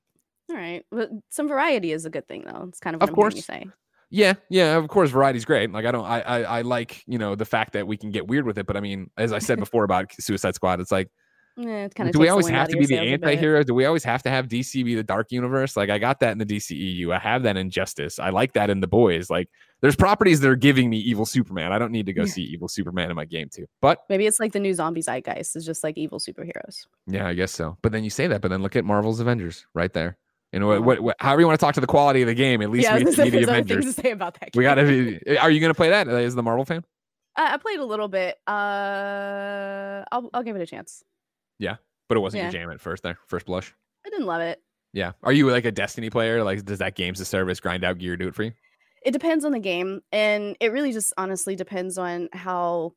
Speaker 2: All right, but some variety is a good thing, though. It's kind of what of course. you say.
Speaker 1: Yeah, yeah, of course, variety's great. Like I don't, I, I, I like you know the fact that we can get weird with it, but I mean, as I said before about Suicide Squad, it's like
Speaker 2: yeah, it
Speaker 1: do we always have to be the anti-hero? Do we always have to have DC be the dark universe? Like I got that in the DCEU. I have that in Justice. I like that in the boys. Like there's properties that are giving me evil Superman. I don't need to go see evil Superman in my game too. But
Speaker 2: maybe it's like the new zombie zeitgeist is just like evil superheroes.
Speaker 1: Yeah, I guess so. But then you say that, but then look at Marvel's Avengers right there. You know what, what, what, however you want to talk to the quality of the game, at least yeah, we need the Avengers.
Speaker 2: Things To say about that
Speaker 1: game. We gotta be. Are you gonna play that? Is the Marvel fan?
Speaker 2: Uh, I played a little bit. Uh, I'll I'll give it a chance.
Speaker 1: Yeah, but it wasn't yeah. your jam at first there, first blush.
Speaker 2: I didn't love it.
Speaker 1: Yeah. Are you like a Destiny player? Like, does that games of service grind out gear do it for you?
Speaker 2: It depends on the game, and it really just honestly depends on how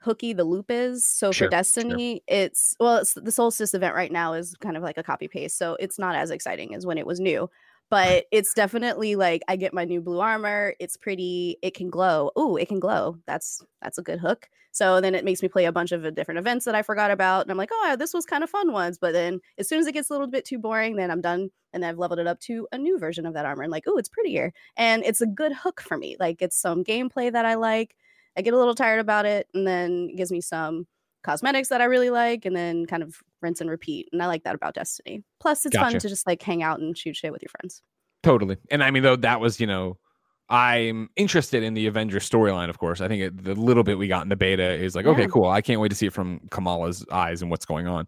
Speaker 2: hooky the loop is. So sure, for Destiny, sure. it's well, it's the Solstice event right now is kind of like a copy paste, so it's not as exciting as when it was new but it's definitely like I get my new blue armor. It's pretty. It can glow. Ooh, it can glow. That's that's a good hook. So then it makes me play a bunch of uh, different events that I forgot about, and I'm like, oh, this was kind of fun ones. But then as soon as it gets a little bit too boring, then I'm done, and I've leveled it up to a new version of that armor, and like, oh, it's prettier, and it's a good hook for me. Like it's some gameplay that I like. I get a little tired about it, and then it gives me some cosmetics that I really like, and then kind of rinse and repeat. And I like that about Destiny. Plus, it's gotcha. fun to just like hang out and shoot shit with your friends.
Speaker 1: Totally. And I mean, though, that was, you know, I'm interested in the Avengers storyline, of course. I think it, the little bit we got in the beta is like, yeah. okay, cool. I can't wait to see it from Kamala's eyes and what's going on.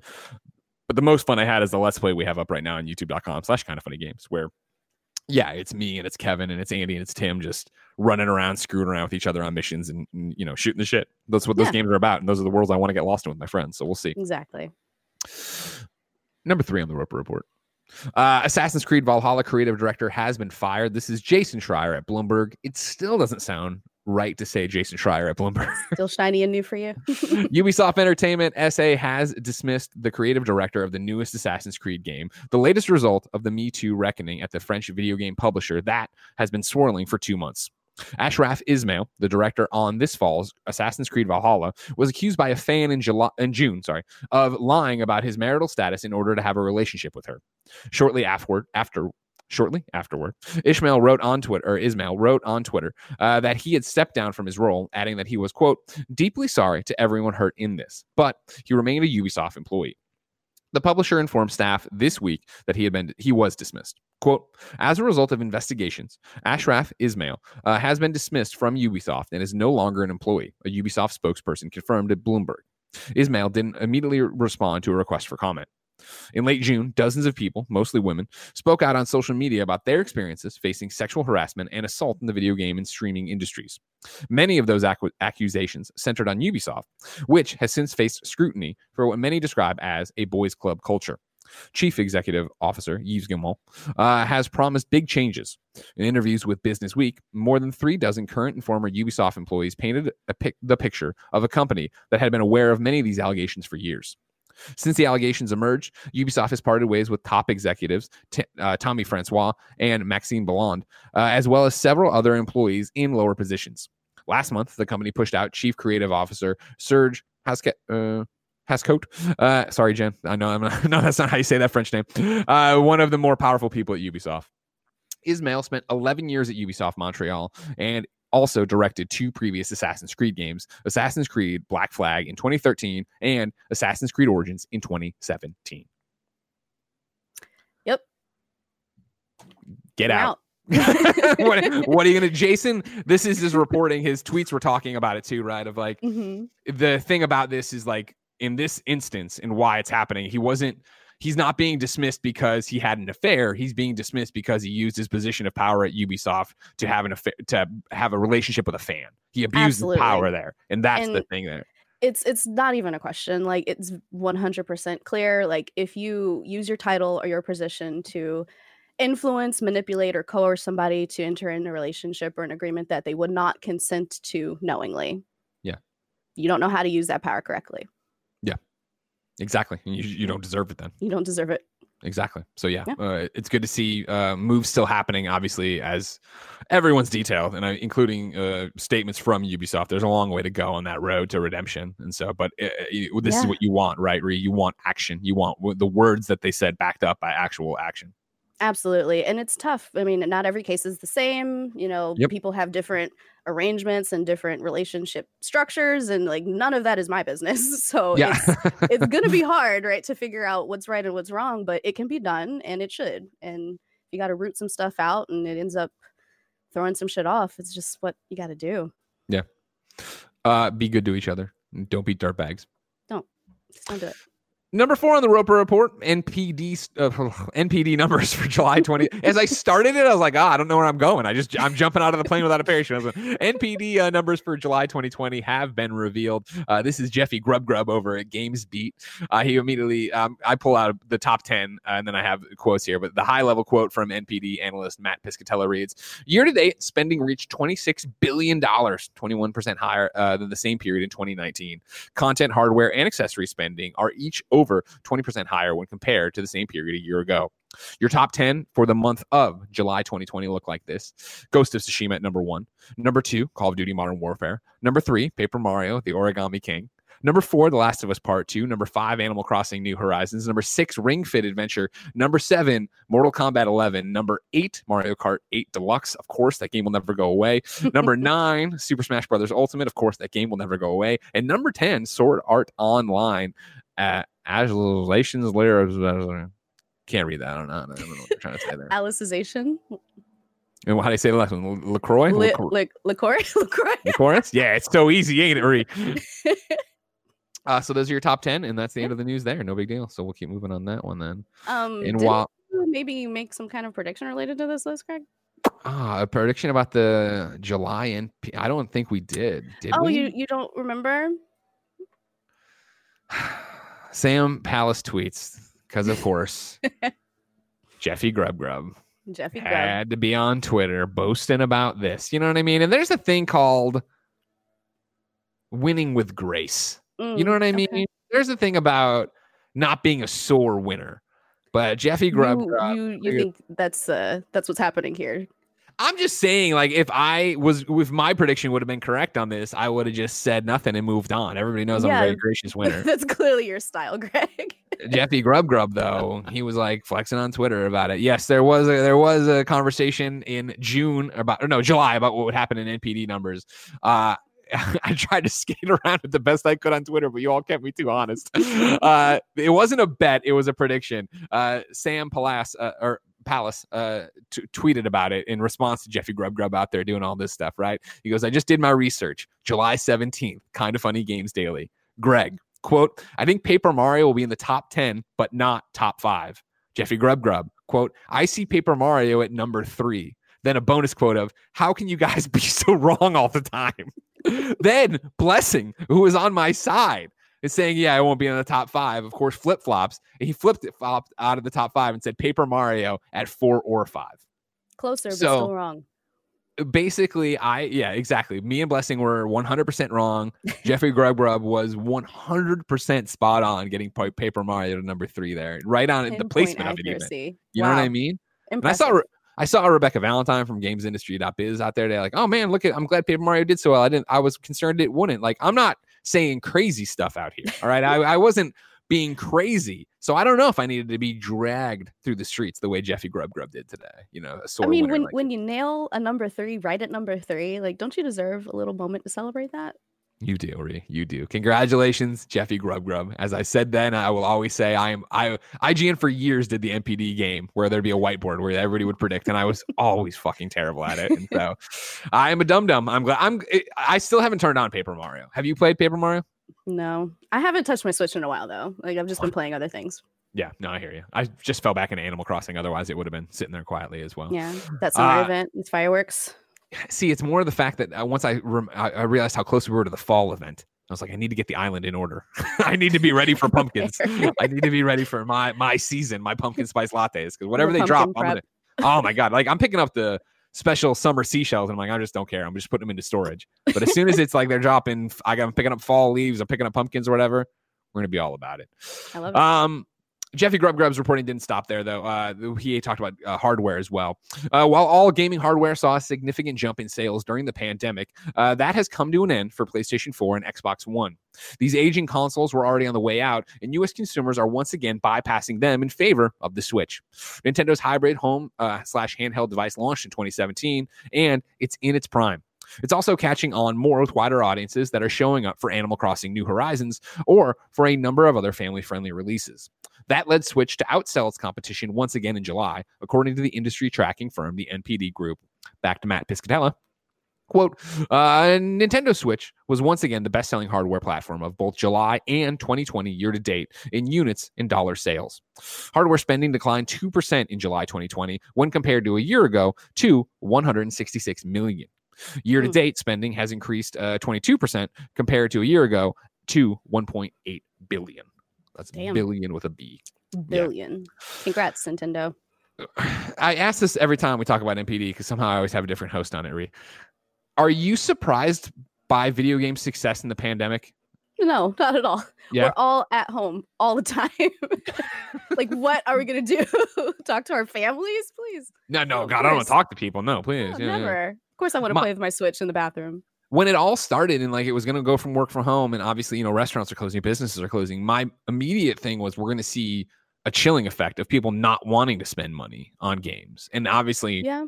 Speaker 1: But the most fun I had is the Let's Play we have up right now on youtube.com slash kind of funny games, where, yeah, it's me and it's Kevin and it's Andy and it's Tim just running around, screwing around with each other on missions and, and you know, shooting the shit. That's what yeah. those games are about. And those are the worlds I want to get lost in with my friends. So we'll see.
Speaker 2: Exactly.
Speaker 1: Number three on the Roper Report. Uh, Assassin's Creed Valhalla creative director has been fired. This is Jason Schreier at Bloomberg. It still doesn't sound right to say Jason Schreier at Bloomberg.
Speaker 2: Still shiny and new for you.
Speaker 1: Ubisoft Entertainment SA has dismissed the creative director of the newest Assassin's Creed game, the latest result of the Me Too reckoning at the French video game publisher that has been swirling for two months. Ashraf Ismail, the director on this fall's Assassin's Creed Valhalla, was accused by a fan in July in June, sorry, of lying about his marital status in order to have a relationship with her. Shortly afterward, after shortly afterward, Ishmael wrote on Twitter, or Ismail wrote on Twitter, uh, that he had stepped down from his role, adding that he was quote deeply sorry to everyone hurt in this, but he remained a Ubisoft employee. The publisher informed staff this week that he had been he was dismissed. Quote, as a result of investigations, Ashraf Ismail uh, has been dismissed from Ubisoft and is no longer an employee, a Ubisoft spokesperson confirmed at Bloomberg. Ismail didn't immediately respond to a request for comment. In late June, dozens of people, mostly women, spoke out on social media about their experiences facing sexual harassment and assault in the video game and streaming industries. Many of those ac- accusations centered on Ubisoft, which has since faced scrutiny for what many describe as a boys' club culture. Chief Executive Officer Yves Guillemot uh, has promised big changes. In interviews with Business Week, more than three dozen current and former Ubisoft employees painted pic- the picture of a company that had been aware of many of these allegations for years. Since the allegations emerged, Ubisoft has parted ways with top executives T- uh, Tommy Francois and Maxime Belland, uh, as well as several other employees in lower positions. Last month, the company pushed out Chief Creative Officer Serge Hasket. Uh, Hascote. Uh, sorry, Jen. I know I'm not, no, that's not how you say that French name. Uh, one of the more powerful people at Ubisoft. Ismail spent 11 years at Ubisoft Montreal and also directed two previous Assassin's Creed games Assassin's Creed Black Flag in 2013 and Assassin's Creed Origins in 2017.
Speaker 2: Yep.
Speaker 1: Get out. out. what, what, are you gonna jason this is his reporting his tweets were talking about it too right of like mm-hmm. the thing about this is like in this instance and why it's happening he wasn't he's not being dismissed because he had an affair. He's being dismissed because he used his position of power at Ubisoft to have an affair, to have a relationship with a fan. He abused Absolutely. power there, and that's and the thing there.
Speaker 2: It's it's not even a question. Like it's one hundred percent clear. Like if you use your title or your position to influence, manipulate, or coerce somebody to enter in a relationship or an agreement that they would not consent to knowingly.
Speaker 1: Yeah.
Speaker 2: You don't know how to use that power correctly.
Speaker 1: Exactly. You, you don't deserve it then.
Speaker 2: You don't deserve it.
Speaker 1: Exactly. So yeah, yeah. Uh, it's good to see uh, moves still happening. Obviously, as everyone's detailed, and uh, including uh, statements from Ubisoft. There's a long way to go on that road to redemption, and so, but uh, uh, this yeah. is what you want, right? Ree? You want action. You want the words that they said backed up by actual action.
Speaker 2: Absolutely. And it's tough. I mean, not every case is the same. You know, yep. people have different arrangements and different relationship structures and like none of that is my business. So yeah. it's it's going to be hard, right, to figure out what's right and what's wrong, but it can be done and it should. And you got to root some stuff out and it ends up throwing some shit off. It's just what you got to do.
Speaker 1: Yeah. Uh be good to each other. Don't be dirtbags.
Speaker 2: Don't. Just don't do it.
Speaker 1: Number four on the Roper Report, NPD uh, NPD numbers for July 20. As I started it, I was like, ah, I don't know where I'm going. I just I'm jumping out of the plane without a parachute. NPD uh, numbers for July 2020 have been revealed. Uh, this is Jeffy Grubb Grubb over at GamesBeat. Uh, he immediately um, I pull out the top 10 uh, and then I have quotes here, but the high level quote from NPD analyst Matt Piscatella reads: Year to date, spending reached 26 billion dollars, 21 percent higher uh, than the same period in 2019. Content, hardware, and accessory spending are each over over 20% higher when compared to the same period a year ago. Your top 10 for the month of July 2020 look like this Ghost of Tsushima at number one. Number two, Call of Duty Modern Warfare. Number three, Paper Mario, The Origami King. Number four, The Last of Us Part Two. Number five, Animal Crossing New Horizons. Number six, Ring Fit Adventure. Number seven, Mortal Kombat 11. Number eight, Mario Kart 8 Deluxe. Of course, that game will never go away. Number nine, Super Smash Brothers Ultimate. Of course, that game will never go away. And number 10, Sword Art Online. At Alicization layer. Can't read that. I don't know. I don't know what they're trying to say there.
Speaker 2: Alicization.
Speaker 1: And how do you say the last one? LaCroix?
Speaker 2: Li- LaCroix? LaCroix?
Speaker 1: LaCroix? Yeah, it's so easy, ain't it, Marie? uh, so those are your top 10, and that's the end of the news there. No big deal. So we'll keep moving on that one then.
Speaker 2: Um, and while maybe you make some kind of prediction related to this list, Greg?
Speaker 1: Ah, a prediction about the July and I don't think we did. Did
Speaker 2: oh,
Speaker 1: we?
Speaker 2: you you don't remember?
Speaker 1: Sam Palace tweets because, of course, Jeffy Grubb Grubb
Speaker 2: Jeffy
Speaker 1: Grubb. had to be on Twitter boasting about this. You know what I mean? And there's a thing called winning with grace. Mm, you know what I mean? Okay. There's a thing about not being a sore winner. But Jeffy Grubb,
Speaker 2: you, you, you think that's uh that's what's happening here?
Speaker 1: I'm just saying, like, if I was, if my prediction would have been correct on this, I would have just said nothing and moved on. Everybody knows yeah, I'm a very gracious winner.
Speaker 2: That's clearly your style, Greg.
Speaker 1: Jeffy Grubb Grubb, though, he was like flexing on Twitter about it. Yes, there was a, there was a conversation in June about, or no, July about what would happen in NPD numbers. Uh, I tried to skate around it the best I could on Twitter, but you all kept me too honest. Uh, it wasn't a bet; it was a prediction. Uh, Sam Palas, uh, or Palace uh, t- tweeted about it in response to Jeffy Grubb Grubb out there doing all this stuff, right? He goes, I just did my research. July 17th, kind of funny games daily. Greg, Quote, I think Paper Mario will be in the top 10, but not top five. Jeffy Grubb Grubb, quote, I see Paper Mario at number three. Then a bonus quote of, How can you guys be so wrong all the time? then Blessing, who is on my side, is saying, Yeah, I won't be in the top five. Of course, flip flops. He flipped it flopped out of the top five and said Paper Mario at four or five.
Speaker 2: Closer, but
Speaker 1: So-
Speaker 2: still wrong.
Speaker 1: Basically, I, yeah, exactly. Me and Blessing were 100% wrong. Jeffrey Grubb was 100% spot on getting Pa- Paper Mario to number three there. Right on the
Speaker 2: Pinpoint
Speaker 1: placement of it, even.
Speaker 2: accuracy.
Speaker 1: You know what I
Speaker 2: Wow.
Speaker 1: mean? And I saw I saw Rebecca Valentine from GamesIndustry.biz out there. They're like, "Oh man, look at! I'm glad Paper Mario did so well. I didn't. I was concerned it wouldn't. Like, I'm not saying crazy stuff out here. All right, I, I wasn't being crazy. So I don't know if I needed to be dragged through the streets the way Jeffy Grubb Grubb did today. You know, a
Speaker 2: I mean, when
Speaker 1: like
Speaker 2: when you nail a number three, right at number three, like, don't you deserve a little moment to celebrate that?
Speaker 1: You do, Ree. You do. Congratulations, Jeffy Grubb Grubb. As I said then, I will always say I am I IGN for years did the NPD game where there'd be a whiteboard where everybody would predict, and I was always fucking terrible at it. And so I am a dum dum. I'm glad I'm I still haven't turned on Paper Mario. Have you played Paper Mario?
Speaker 2: No, I haven't touched my Switch in a while though. Like I've just been playing other things.
Speaker 1: Yeah, no, I hear you. I just fell back into Animal Crossing. Otherwise, it would have been sitting there quietly as well.
Speaker 2: Yeah, that summer
Speaker 1: Uh,
Speaker 2: event, it's fireworks.
Speaker 1: See, it's more the fact that uh, once I, rem- I I realized how close we were to the fall event, I was like, I need to get the island in order. I need to be ready for pumpkins. I need to be ready for my my season, my pumpkin spice lattes, because whatever they drop, I'm gonna. Oh my god! Like I'm picking up the special summer seashells, and I'm like, I just don't care. I'm just putting them into storage. But as soon as it's like they're dropping, I got I'm picking up fall leaves, I'm picking up pumpkins or whatever. We're gonna be all about it.
Speaker 2: I love it.
Speaker 1: Um, Jeffy Grubb Grubb's reporting didn't stop there, though. Uh, he talked about uh, hardware as well. Uh, while all gaming hardware saw a significant jump in sales during the pandemic, uh, that has come to an end for PlayStation 4 and Xbox One. These aging consoles were already on the way out, and U.S. consumers are once again bypassing them in favor of the Switch. Nintendo's hybrid home uh, slash handheld device launched in 2017, and it's in its prime. It's also catching on more with wider audiences that are showing up for Animal Crossing New Horizons or for a number of other family friendly releases. That led Switch to outsell its competition once again in July, according to the industry tracking firm, the NPD Group. Back to Matt Piscatella. Quote, uh, Nintendo Switch was once again the best selling hardware platform of both July and 2020 year to date in units and dollar sales. Hardware spending declined 2% in July 2020 when compared to a year ago to 166 million. Year to date spending has increased uh, 22% compared to a year ago to 1.8 billion. That's
Speaker 2: Damn.
Speaker 1: billion with a B.
Speaker 2: Billion. Congrats, Nintendo.
Speaker 1: I ask this every time we talk about NPD because somehow I always have a different host on it. Are you surprised by video game success in the pandemic?
Speaker 2: No, not at all.
Speaker 1: Yeah.
Speaker 2: We're all at home all the time. like, what are we gonna do? Talk to our families, please?
Speaker 1: No, no,
Speaker 2: Of
Speaker 1: God, I don't want to talk to people. No, please.
Speaker 2: No,
Speaker 1: Yeah, yeah.
Speaker 2: never. Of course, I want to
Speaker 1: My-
Speaker 2: play with my Switch in the bathroom.
Speaker 1: when it all started and like it was going to go from work from home and obviously you know restaurants are closing businesses are closing my immediate thing was we're going to see a chilling effect of people not wanting to spend money on games and obviously
Speaker 2: Yeah.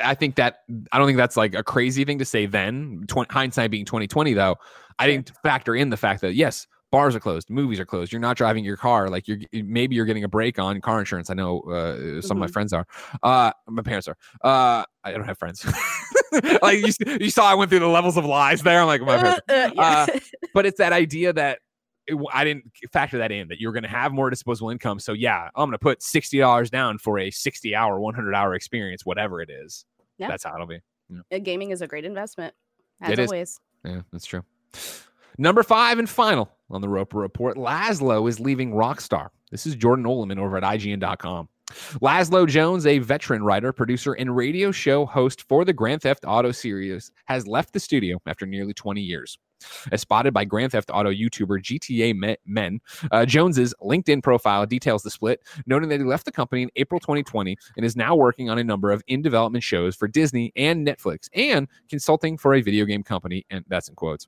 Speaker 1: i think that i don't think that's like a crazy thing to say then Tw- hindsight being 2020 though i didn't factor in the fact that yes bars are closed movies are closed you're not driving your car like you're maybe you're getting a break on car insurance i know uh, some of my
Speaker 2: Mhm.
Speaker 1: friends are uh my parents are uh i don't have friends like you, you saw i went through the levels of lies there i'm like my parents
Speaker 2: Uh, yeah.
Speaker 1: but it's that idea that it, I didn't factor that in that you're going to have more disposable income. So yeah, I'm going to put sixty dollars down for a sixty hour, one hundred hour experience, whatever it is.
Speaker 2: Yeah.
Speaker 1: That's how it'll be.
Speaker 2: Uh, Gaming is a great investment, as
Speaker 1: It is.
Speaker 2: always.
Speaker 1: Yeah, that's true. Number five and final on the Roper Report Lazlow is leaving Rockstar. This is Jordan Oloman over at IGN.com. Lazlow Jones, a veteran writer, producer, and radio show host for the Grand Theft Auto series, has left the studio after nearly 20 years. As spotted by Grand Theft Auto YouTuber GTA Men, uh, Jones's LinkedIn profile details the split, noting that he left the company in April 2020 and is now working on a number of in development shows for Disney and Netflix and consulting for a video game company, and that's in quotes.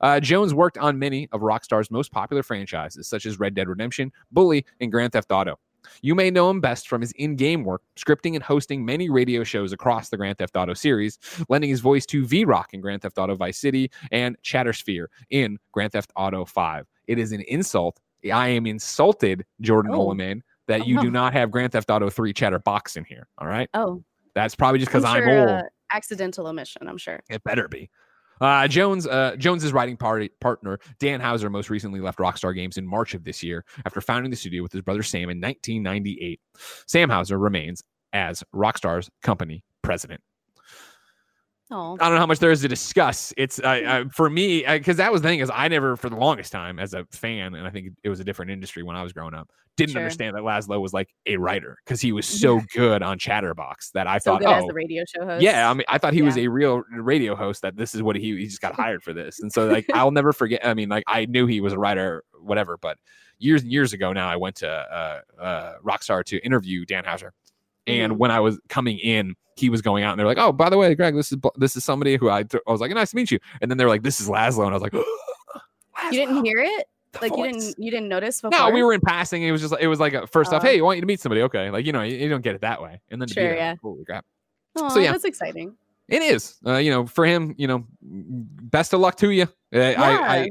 Speaker 1: Uh, Jones worked on many of Rockstar's most popular franchises, such as Red Dead Redemption, Bully, and Grand Theft Auto. You may know him best from his in game work, scripting and hosting many radio shows across the Grand Theft Auto series, lending his voice to V Rock in Grand Theft Auto Vice City and Chattersphere in Grand Theft Auto 5. It is an insult. I am insulted, Jordan
Speaker 2: Oh.
Speaker 1: That you do
Speaker 2: Oh.
Speaker 1: not have Grand Theft Auto 3 Chatterbox in here. All right.
Speaker 2: Oh,
Speaker 1: That's probably just because I'm,
Speaker 2: sure,
Speaker 1: old.
Speaker 2: uh, accidental omission. I'm sure.
Speaker 1: It better be. Uh, Jones uh, Jones's writing party, partner Dan Houser most recently left Rockstar Games in March of this year after founding the studio with his brother Sam in 1998. Sam Houser remains as Rockstar's company president.
Speaker 2: Oh,
Speaker 1: I don't know how much there is to discuss. It's uh, uh, for me because that was the thing is I never for the longest time as a fan, and I think it was a different industry when I was growing up. Didn't
Speaker 2: Sure.
Speaker 1: understand that Lazlow was like a writer because he was so good on Chatterbox that I
Speaker 2: so
Speaker 1: thought, oh,
Speaker 2: as the radio show host.
Speaker 1: yeah, I mean, I thought he was a real radio host. That this is what he he just got hired for this, and so like I'll never forget. I mean, like I knew he was a writer, whatever, but years and years ago now, I went to uh, uh, Rockstar to interview Dan Houser, and
Speaker 2: Mhm.
Speaker 1: when I was coming in, he was going out, and they're like, "Oh, by the way, Greg, this is this is somebody who I I was like, nice to meet you," and then they're like, "This is Lazlow," and I was like,
Speaker 2: you didn't hear it.
Speaker 1: The
Speaker 2: Like you didn't you didn't notice before.
Speaker 1: No, we were in passing. It was just it was like a first off,
Speaker 2: Oh.
Speaker 1: hey, you want you to meet somebody? Okay, like you know, you, you don't get it that way, and then to
Speaker 2: Sure,
Speaker 1: there,
Speaker 2: yeah.
Speaker 1: holy crap.
Speaker 2: Aw,
Speaker 1: yeah.
Speaker 2: that's exciting.
Speaker 1: It is. Uh, you know, for him, you know, best of luck to you. Uh, I,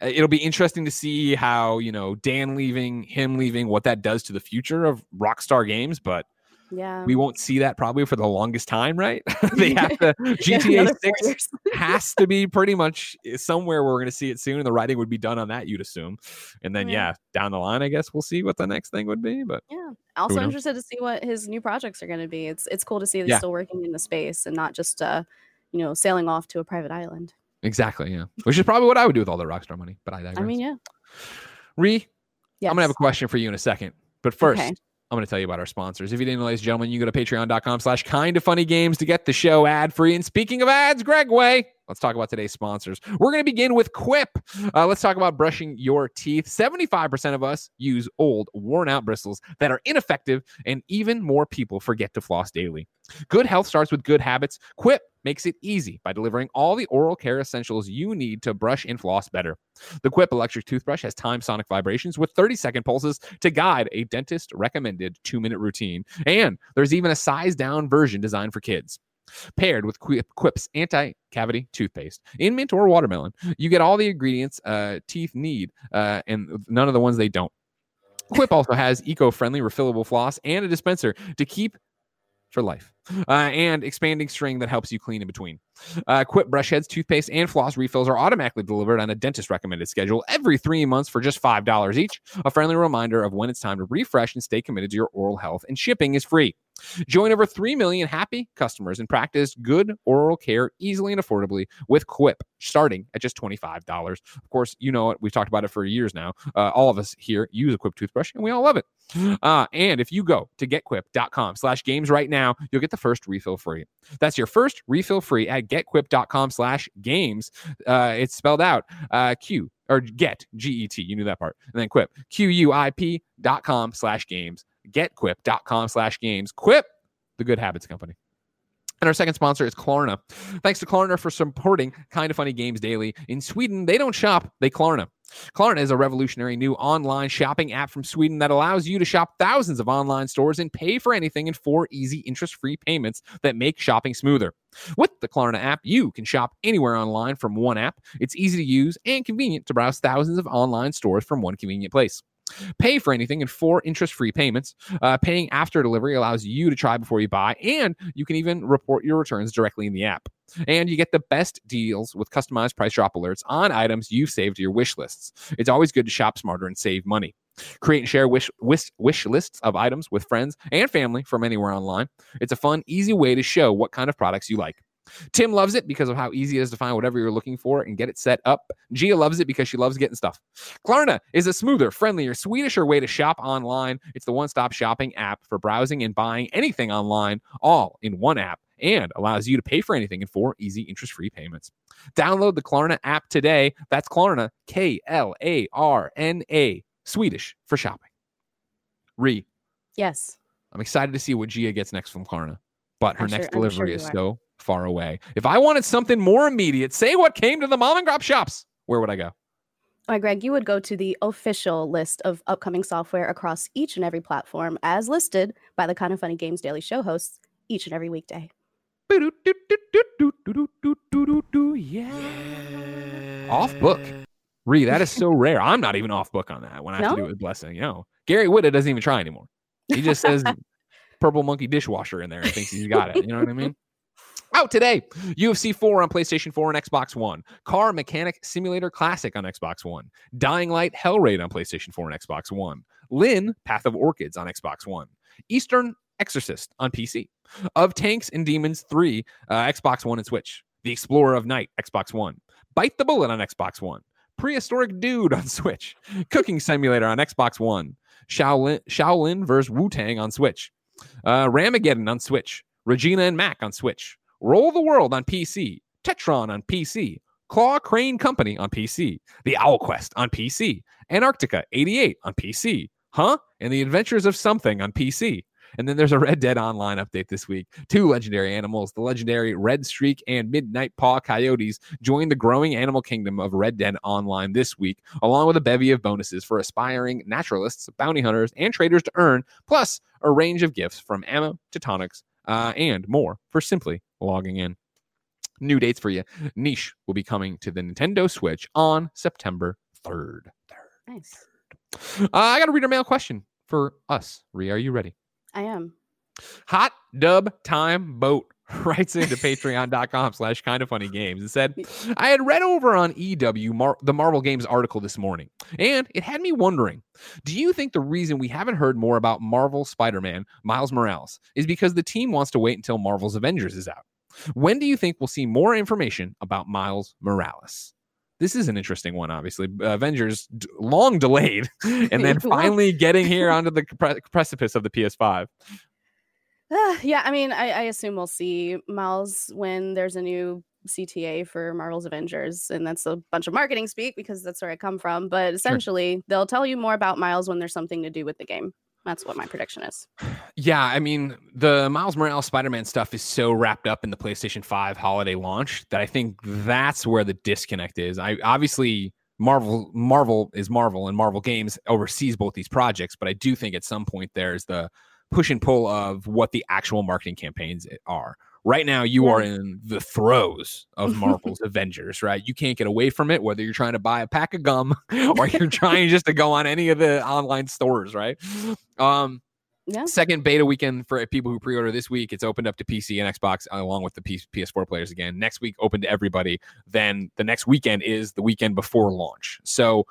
Speaker 1: I, it'll be interesting to see how, you know, Dan leaving, him leaving, what that does to the future of Rockstar Games, but
Speaker 2: Yeah.
Speaker 1: we won't see that probably for the longest time, right? they have to GTA 6 has to be pretty much somewhere where we're going to see it soon and the writing would be done on that you'd assume. And then
Speaker 2: Yeah.
Speaker 1: yeah, down the line I guess we'll see what the next thing would be, but
Speaker 2: yeah.
Speaker 1: also
Speaker 2: interested to see what his new projects are going to be. It's it's cool to see that
Speaker 1: Yeah.
Speaker 2: he's still working in the space and not just uh, you know, sailing off to a private island.
Speaker 1: exactly, yeah. Which is probably what I would do with all the Rockstar money, but I digress.
Speaker 2: I mean, yeah.
Speaker 1: Re,
Speaker 2: Yes.
Speaker 1: I'm gonna have a question for you in a second. But first,
Speaker 2: Okay.
Speaker 1: I'm gonna tell you about our sponsors. If you didn't know, ladies and gentlemen, you can go to patreon.com slash kind of funny games to get the show ad free. And speaking of ads, Greg Way, let's talk about today's sponsors. We're gonna begin with Quip. Uh, let's talk about brushing your teeth. 75% of us use old, worn out bristles that are ineffective, and even more people forget to floss daily. Good health starts with good habits. Quip makes it easy by delivering all the oral care essentials you need to brush and floss better. The Quip electric toothbrush has time sonic vibrations with 30 second pulses to guide a dentist recommended two minute routine. And there's even a size down version designed for kids. Paired with Quip, Quip's anti cavity toothpaste in mint or watermelon, you get all the ingredients uh, teeth need uh, and none of the ones they don't. Quip also has eco friendly refillable floss and a dispenser to keep for life uh, and expanding string that helps you clean in between. Uh, Quip brush heads, toothpaste, and floss refills are automatically delivered on a dentist recommended schedule every three months for just $5 each. A friendly reminder of when it's time to refresh and stay committed to your oral health, and shipping is free. Join over 3 million happy customers and practice good oral care easily and affordably with Quip, starting at just $25. Of course, you know it. We've talked about it for years now. Uh, all of us here use a Quip toothbrush, and we all love it. Uh, and if you go to getquip.com slash games right now, you'll get the first refill free. That's your first refill free at getquip.com slash games. Uh, it's spelled out uh, Q or get G E T. You knew that part. And then quip Q U I P dot com slash games. Getquip.com slash games. Quip, the good habits company. And our second sponsor is Klarna. Thanks to Klarna for supporting Kind of Funny Games Daily. In Sweden, they don't shop, they Klarna. Klarna is a revolutionary new online shopping app from Sweden that allows you to shop thousands of online stores and pay for anything in four easy interest free payments that make shopping smoother. With the Klarna app, you can shop anywhere online from one app. It's easy to use and convenient to browse thousands of online stores from one convenient place. Pay for anything in four interest free payments. Uh, paying after delivery allows you to try before you buy, and you can even report your returns directly in the app. And you get the best deals with customized price drop alerts on items you've saved to your wish lists. It's always good to shop smarter and save money. Create and share wish, wish, wish lists of items with friends and family from anywhere online. It's a fun, easy way to show what kind of products you like. Tim loves it because of how easy it is to find whatever you're looking for and get it set up. Gia loves it because she loves getting stuff. Klarna is a smoother, friendlier, Swedisher way to shop online. It's the one stop shopping app for browsing and buying anything online, all in one app, and allows you to pay for anything in four easy interest free payments. Download the Klarna app today. That's Klarna, K L A R N A, Swedish for shopping. Re,
Speaker 2: Yes.
Speaker 1: I'm excited to see what Gia gets next from Klarna, but her
Speaker 2: I'm
Speaker 1: next
Speaker 2: sure
Speaker 1: delivery
Speaker 2: you
Speaker 1: is
Speaker 2: are.
Speaker 1: so far away. If I wanted something more immediate, say what came to the mom and grab shops, where would I go?
Speaker 2: All right, Greg, you would go to the official list of upcoming software across each and every platform as listed by the Kind of Funny Games Daily Show hosts each and every weekday.
Speaker 1: Yeah. Off book. Ree, that is so rare. I'm not even off book on that when I have to do it with blessing. You know, Gary Whitta doesn't even try anymore. He just says purple monkey dishwasher in there and thinks he's got it. You know what I mean? Out today, UFC 4 on PlayStation 4 and Xbox One, Car Mechanic Simulator Classic on Xbox One, Dying Light Hellraid on PlayStation 4 and Xbox One, Lyn Path of Orchids on Xbox One, Eastern Exorcist on PC, Of Tanks and Demons 3, uh, Xbox One and Switch, The Explorer of Night, Xbox One, Bite the Bullet on Xbox One, Prehistoric Dude on Switch, Cooking Simulator on Xbox One, Shaolin, Shaolin vs. Wu Tang on Switch, uh, Ramageddon on Switch, Regina and Mac on Switch, Roll the World on PC, Tetron on PC, Claw Crane Company on PC, The Owl Quest on PC, Antarctica 88 on PC, Huh? And The Adventures of Something on PC. And then there's a Red Dead Online update this week. Two legendary animals, the legendary Red Streak and Midnight Paw Coyotes, join the growing animal kingdom of Red Dead Online this week, along with a bevy of bonuses for aspiring naturalists, bounty hunters, and traders to earn, plus a range of gifts from ammo to tonics uh, and more for simply logging in. New dates for you. Niche will be coming to the Nintendo Switch on September 3rd.
Speaker 2: Nice.
Speaker 1: Uh, I got a reader mail question for us. Rhea, are you ready?
Speaker 2: I am.
Speaker 1: Hot dub time boat writes into patreon.com slash kind of funny games and said, I had read over on EW Mar- the Marvel Games article this morning, and it had me wondering do you think the reason we haven't heard more about Marvel Spider Man Miles Morales is because the team wants to wait until Marvel's Avengers is out? When do you think we'll see more information about Miles Morales? This is an interesting one, obviously. Avengers d- long delayed, and then finally getting here onto the pre- precipice of the PS5.
Speaker 2: Uh, yeah, I mean, I, I assume we'll see Miles when there's a new CTA for Marvel's Avengers, and that's a bunch of marketing speak because that's where I come from. But essentially, sure. they'll tell you more about Miles when there's something to do with the game. That's what my prediction is.
Speaker 1: Yeah, I mean, the Miles Morales Spider Man stuff is so wrapped up in the PlayStation 5 holiday launch that I think that's where the disconnect is. I obviously Marvel Marvel is Marvel and Marvel Games oversees both these projects, but I do think at some point there's the push and pull of what the actual marketing campaigns are. Right now, you are in the throes of Marvel's Avengers, right? You can't get away from it, whether you're trying to buy a pack of gum or you're trying just to go on any of the online stores, right? Um, yeah. Second beta weekend for people who pre-order this week. It's opened up to PC and Xbox along with the P- PS4 players again. Next week, open to everybody. Then the next weekend is the weekend before launch. So,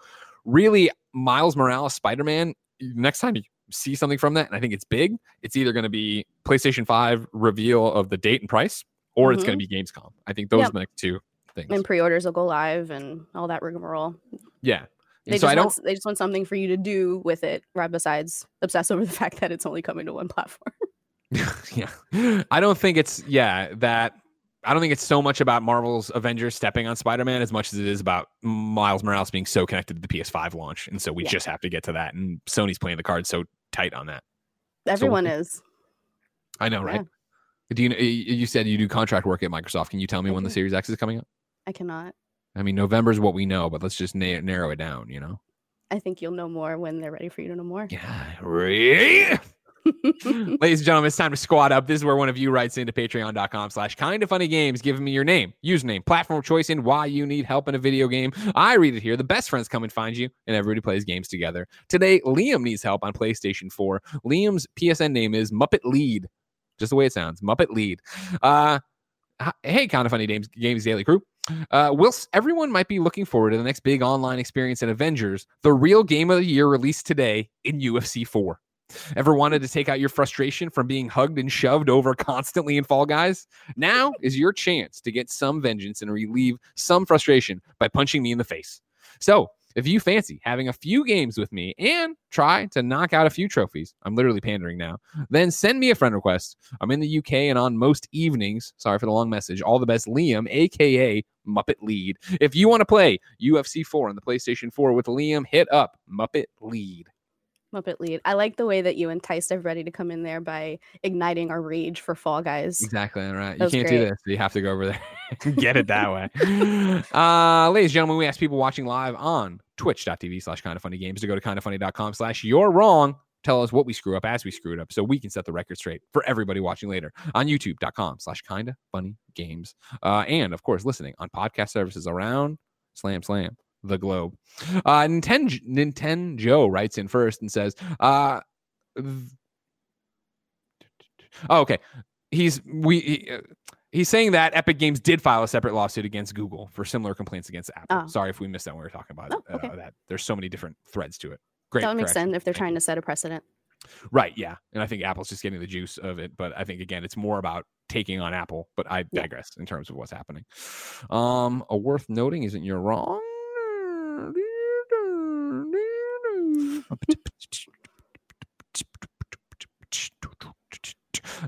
Speaker 1: really, Miles Morales Spider-Man. Next time you see something from that, and I think it's big, it's either going to be PlayStation 5 reveal of the date and price, or mm-hmm. it's going to be Gamescom. I think those yep. are the next two things.
Speaker 2: And pre-orders will go live and all that rigmarole.
Speaker 1: Yeah.
Speaker 2: They so just, want, they just want something for you to do with it, right? Besides obsess over the fact that it's only coming to one platform.
Speaker 1: yeah. I don't think it's, yeah, that I don't think it's so much about Marvel's Avengers stepping on Spider Man as much as it is about Miles Morales being so connected to the PS5 launch. And so we yeah. just have to get to that. And Sony's playing the card so tight on that.
Speaker 2: Everyone so, is.
Speaker 1: I know, right? Yeah. Do you you said you do contract work at Microsoft? Can you tell me I when can. the Series X is coming up?
Speaker 2: I cannot.
Speaker 1: I mean, November is what we know, but let's just na- narrow it down. You know.
Speaker 2: I think you'll know more when they're ready for you to know more.
Speaker 1: Yeah. Ladies and gentlemen, it's time to squat up. This is where one of you writes into patreon.com slash kind of funny games, giving me your name, username, platform choice, and why you need help in a video game. I read it here. The best friends come and find you, and everybody plays games together. Today, Liam needs help on PlayStation 4. Liam's PSN name is Muppet Lead. Just the way it sounds. Muppet Lead. Uh hey, kind of funny games, games daily crew. Uh, whilst everyone might be looking forward to the next big online experience in Avengers, the real game of the year released today in UFC 4. Ever wanted to take out your frustration from being hugged and shoved over constantly in Fall Guys? Now is your chance to get some vengeance and relieve some frustration by punching me in the face. So, if you fancy having a few games with me and try to knock out a few trophies, I'm literally pandering now, then send me a friend request. I'm in the UK and on most evenings. Sorry for the long message. All the best, Liam, aka Muppet Lead. If you want to play UFC 4 on the PlayStation 4 with Liam, hit up Muppet Lead.
Speaker 2: Muppet lead. I like the way that you enticed everybody to come in there by igniting our rage for Fall Guys.
Speaker 1: Exactly. Right. You can't great. do this. You have to go over there and get it that way. Uh, ladies and gentlemen, we ask people watching live on twitch.tv slash kind of funny games to go to kindoffunny.com slash you're wrong. Tell us what we screw up as we screw it up so we can set the record straight for everybody watching later on youtube.com slash kind of funny games. Uh, and of course, listening on podcast services around Slam Slam the globe. Uh, Nintendo, Nintendo writes in first and says, uh, oh, okay. He's, we, he, uh, He's saying that Epic Games did file a separate lawsuit against Google for similar complaints against Apple.
Speaker 2: Oh.
Speaker 1: Sorry if we missed that when we were talking about
Speaker 2: Oh, okay.
Speaker 1: uh, that. There's so many different threads to it. Great.
Speaker 2: that would make sense if they're trying to set a precedent.
Speaker 1: Right. Yeah. And I think Apple's just getting the juice of it. But I think, again, it's more about taking on Apple. But I
Speaker 2: Yeah.
Speaker 1: digress in terms of what's happening. Um, A worth noting isn't you're wrong.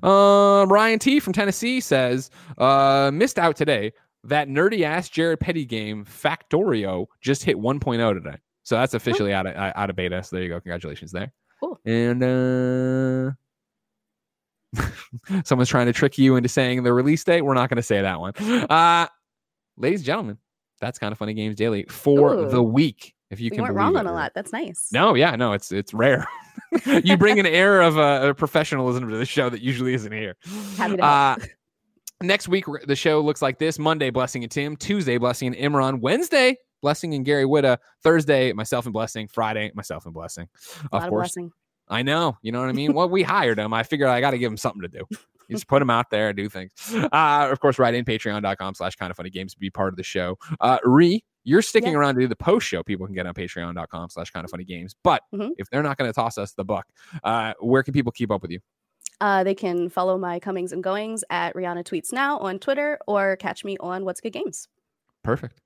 Speaker 1: Uh, Ryan T from Tennessee says, uh, missed out today. That nerdy ass Jared Petty game Factorio just hit 1.0 today. So that's officially out of out of beta. So there you go. Congratulations there.
Speaker 2: Cool.
Speaker 1: And uh someone's trying to trick you into saying the release date. We're not going to say that one. Uh ladies and gentlemen, that's kind of funny games daily for
Speaker 2: Ooh.
Speaker 1: the week. If you
Speaker 2: You,
Speaker 1: can
Speaker 2: weren't wrong on a lot. That's nice.
Speaker 1: No, yeah, no, it's it's rare. you bring an air of uh, professionalism to the show that usually isn't here.
Speaker 2: Happy to
Speaker 1: Uh, next week the show looks like this: Monday, Blessing and Tim; Tuesday, Blessing and Imran; Wednesday, Blessing and Gary Whitta; Thursday, myself and Blessing; Friday, myself and Blessing.
Speaker 2: a
Speaker 1: Of
Speaker 2: lot of
Speaker 1: course,
Speaker 2: blessing.
Speaker 1: I know. You know what I mean? well, we hired him. I figured I got to give him something to do. You just put him out there, do things. Uh, of course, right in patreon.com slash kind of funny games to be part of the show. Uh, Re, you're sticking
Speaker 2: Yeah.
Speaker 1: around to do the post show. People can get on patreon.com slash kind of funny games. But
Speaker 2: Mhm.
Speaker 1: if they're not going to toss us the buck, uh, where can people keep up with you?
Speaker 2: Uh, they can follow my comings and goings at Rihanna Tweets Now on Twitter or catch me on What's Good Games.
Speaker 1: Perfect.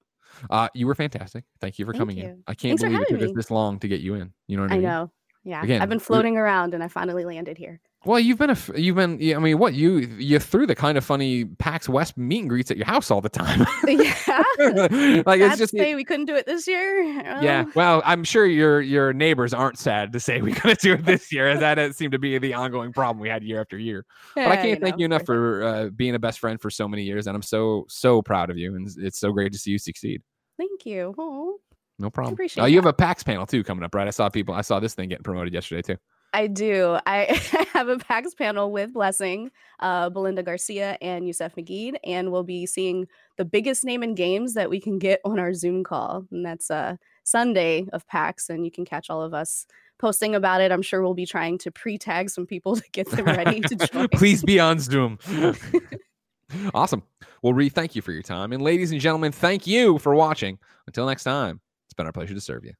Speaker 1: Uh, you were fantastic. Thank you for
Speaker 2: Thank
Speaker 1: coming in. I can't
Speaker 2: Thanks
Speaker 1: believe it took us this long to get you in. You know what I mean I
Speaker 2: know. Yeah.
Speaker 1: Again,
Speaker 2: I've been floating around and I finally landed here.
Speaker 1: Well, you've been a you've been, I mean, what you, you threw the kind of funny PAX West meet and greets at your house all the time.
Speaker 2: yeah.
Speaker 1: like
Speaker 2: Sad
Speaker 1: it's just,
Speaker 2: say we couldn't do it this year.
Speaker 1: yeah.
Speaker 2: Uh,
Speaker 1: Well, I'm sure your, your neighbors aren't sad to say we couldn't do it this year as that has seemed to be the ongoing problem we had year after year. But I can't thank
Speaker 2: know,
Speaker 1: you enough for uh, being a best friend for so many years. And I'm so, so proud of you. And it's so great to see you succeed.
Speaker 2: Thank you. Oh,
Speaker 1: No problem.
Speaker 2: appreciate
Speaker 1: Uh, you have a PAX panel too coming up, right? I saw people, I saw this thing getting promoted yesterday too.
Speaker 2: I do. I have a PAX panel with Blessing, uh, Belinda Garcia, and Yusef McGee, and we'll be seeing the biggest name in games that we can get on our Zoom call. And that's uh, Sunday of PAX, and you can catch all of us posting about it. I'm sure we'll be trying to pre tag some people to get them ready to join.
Speaker 1: Please be on Zoom. awesome. Well, Ree, thank you for your time. And ladies and gentlemen, thank you for watching. Until next time, it's been our pleasure to serve you.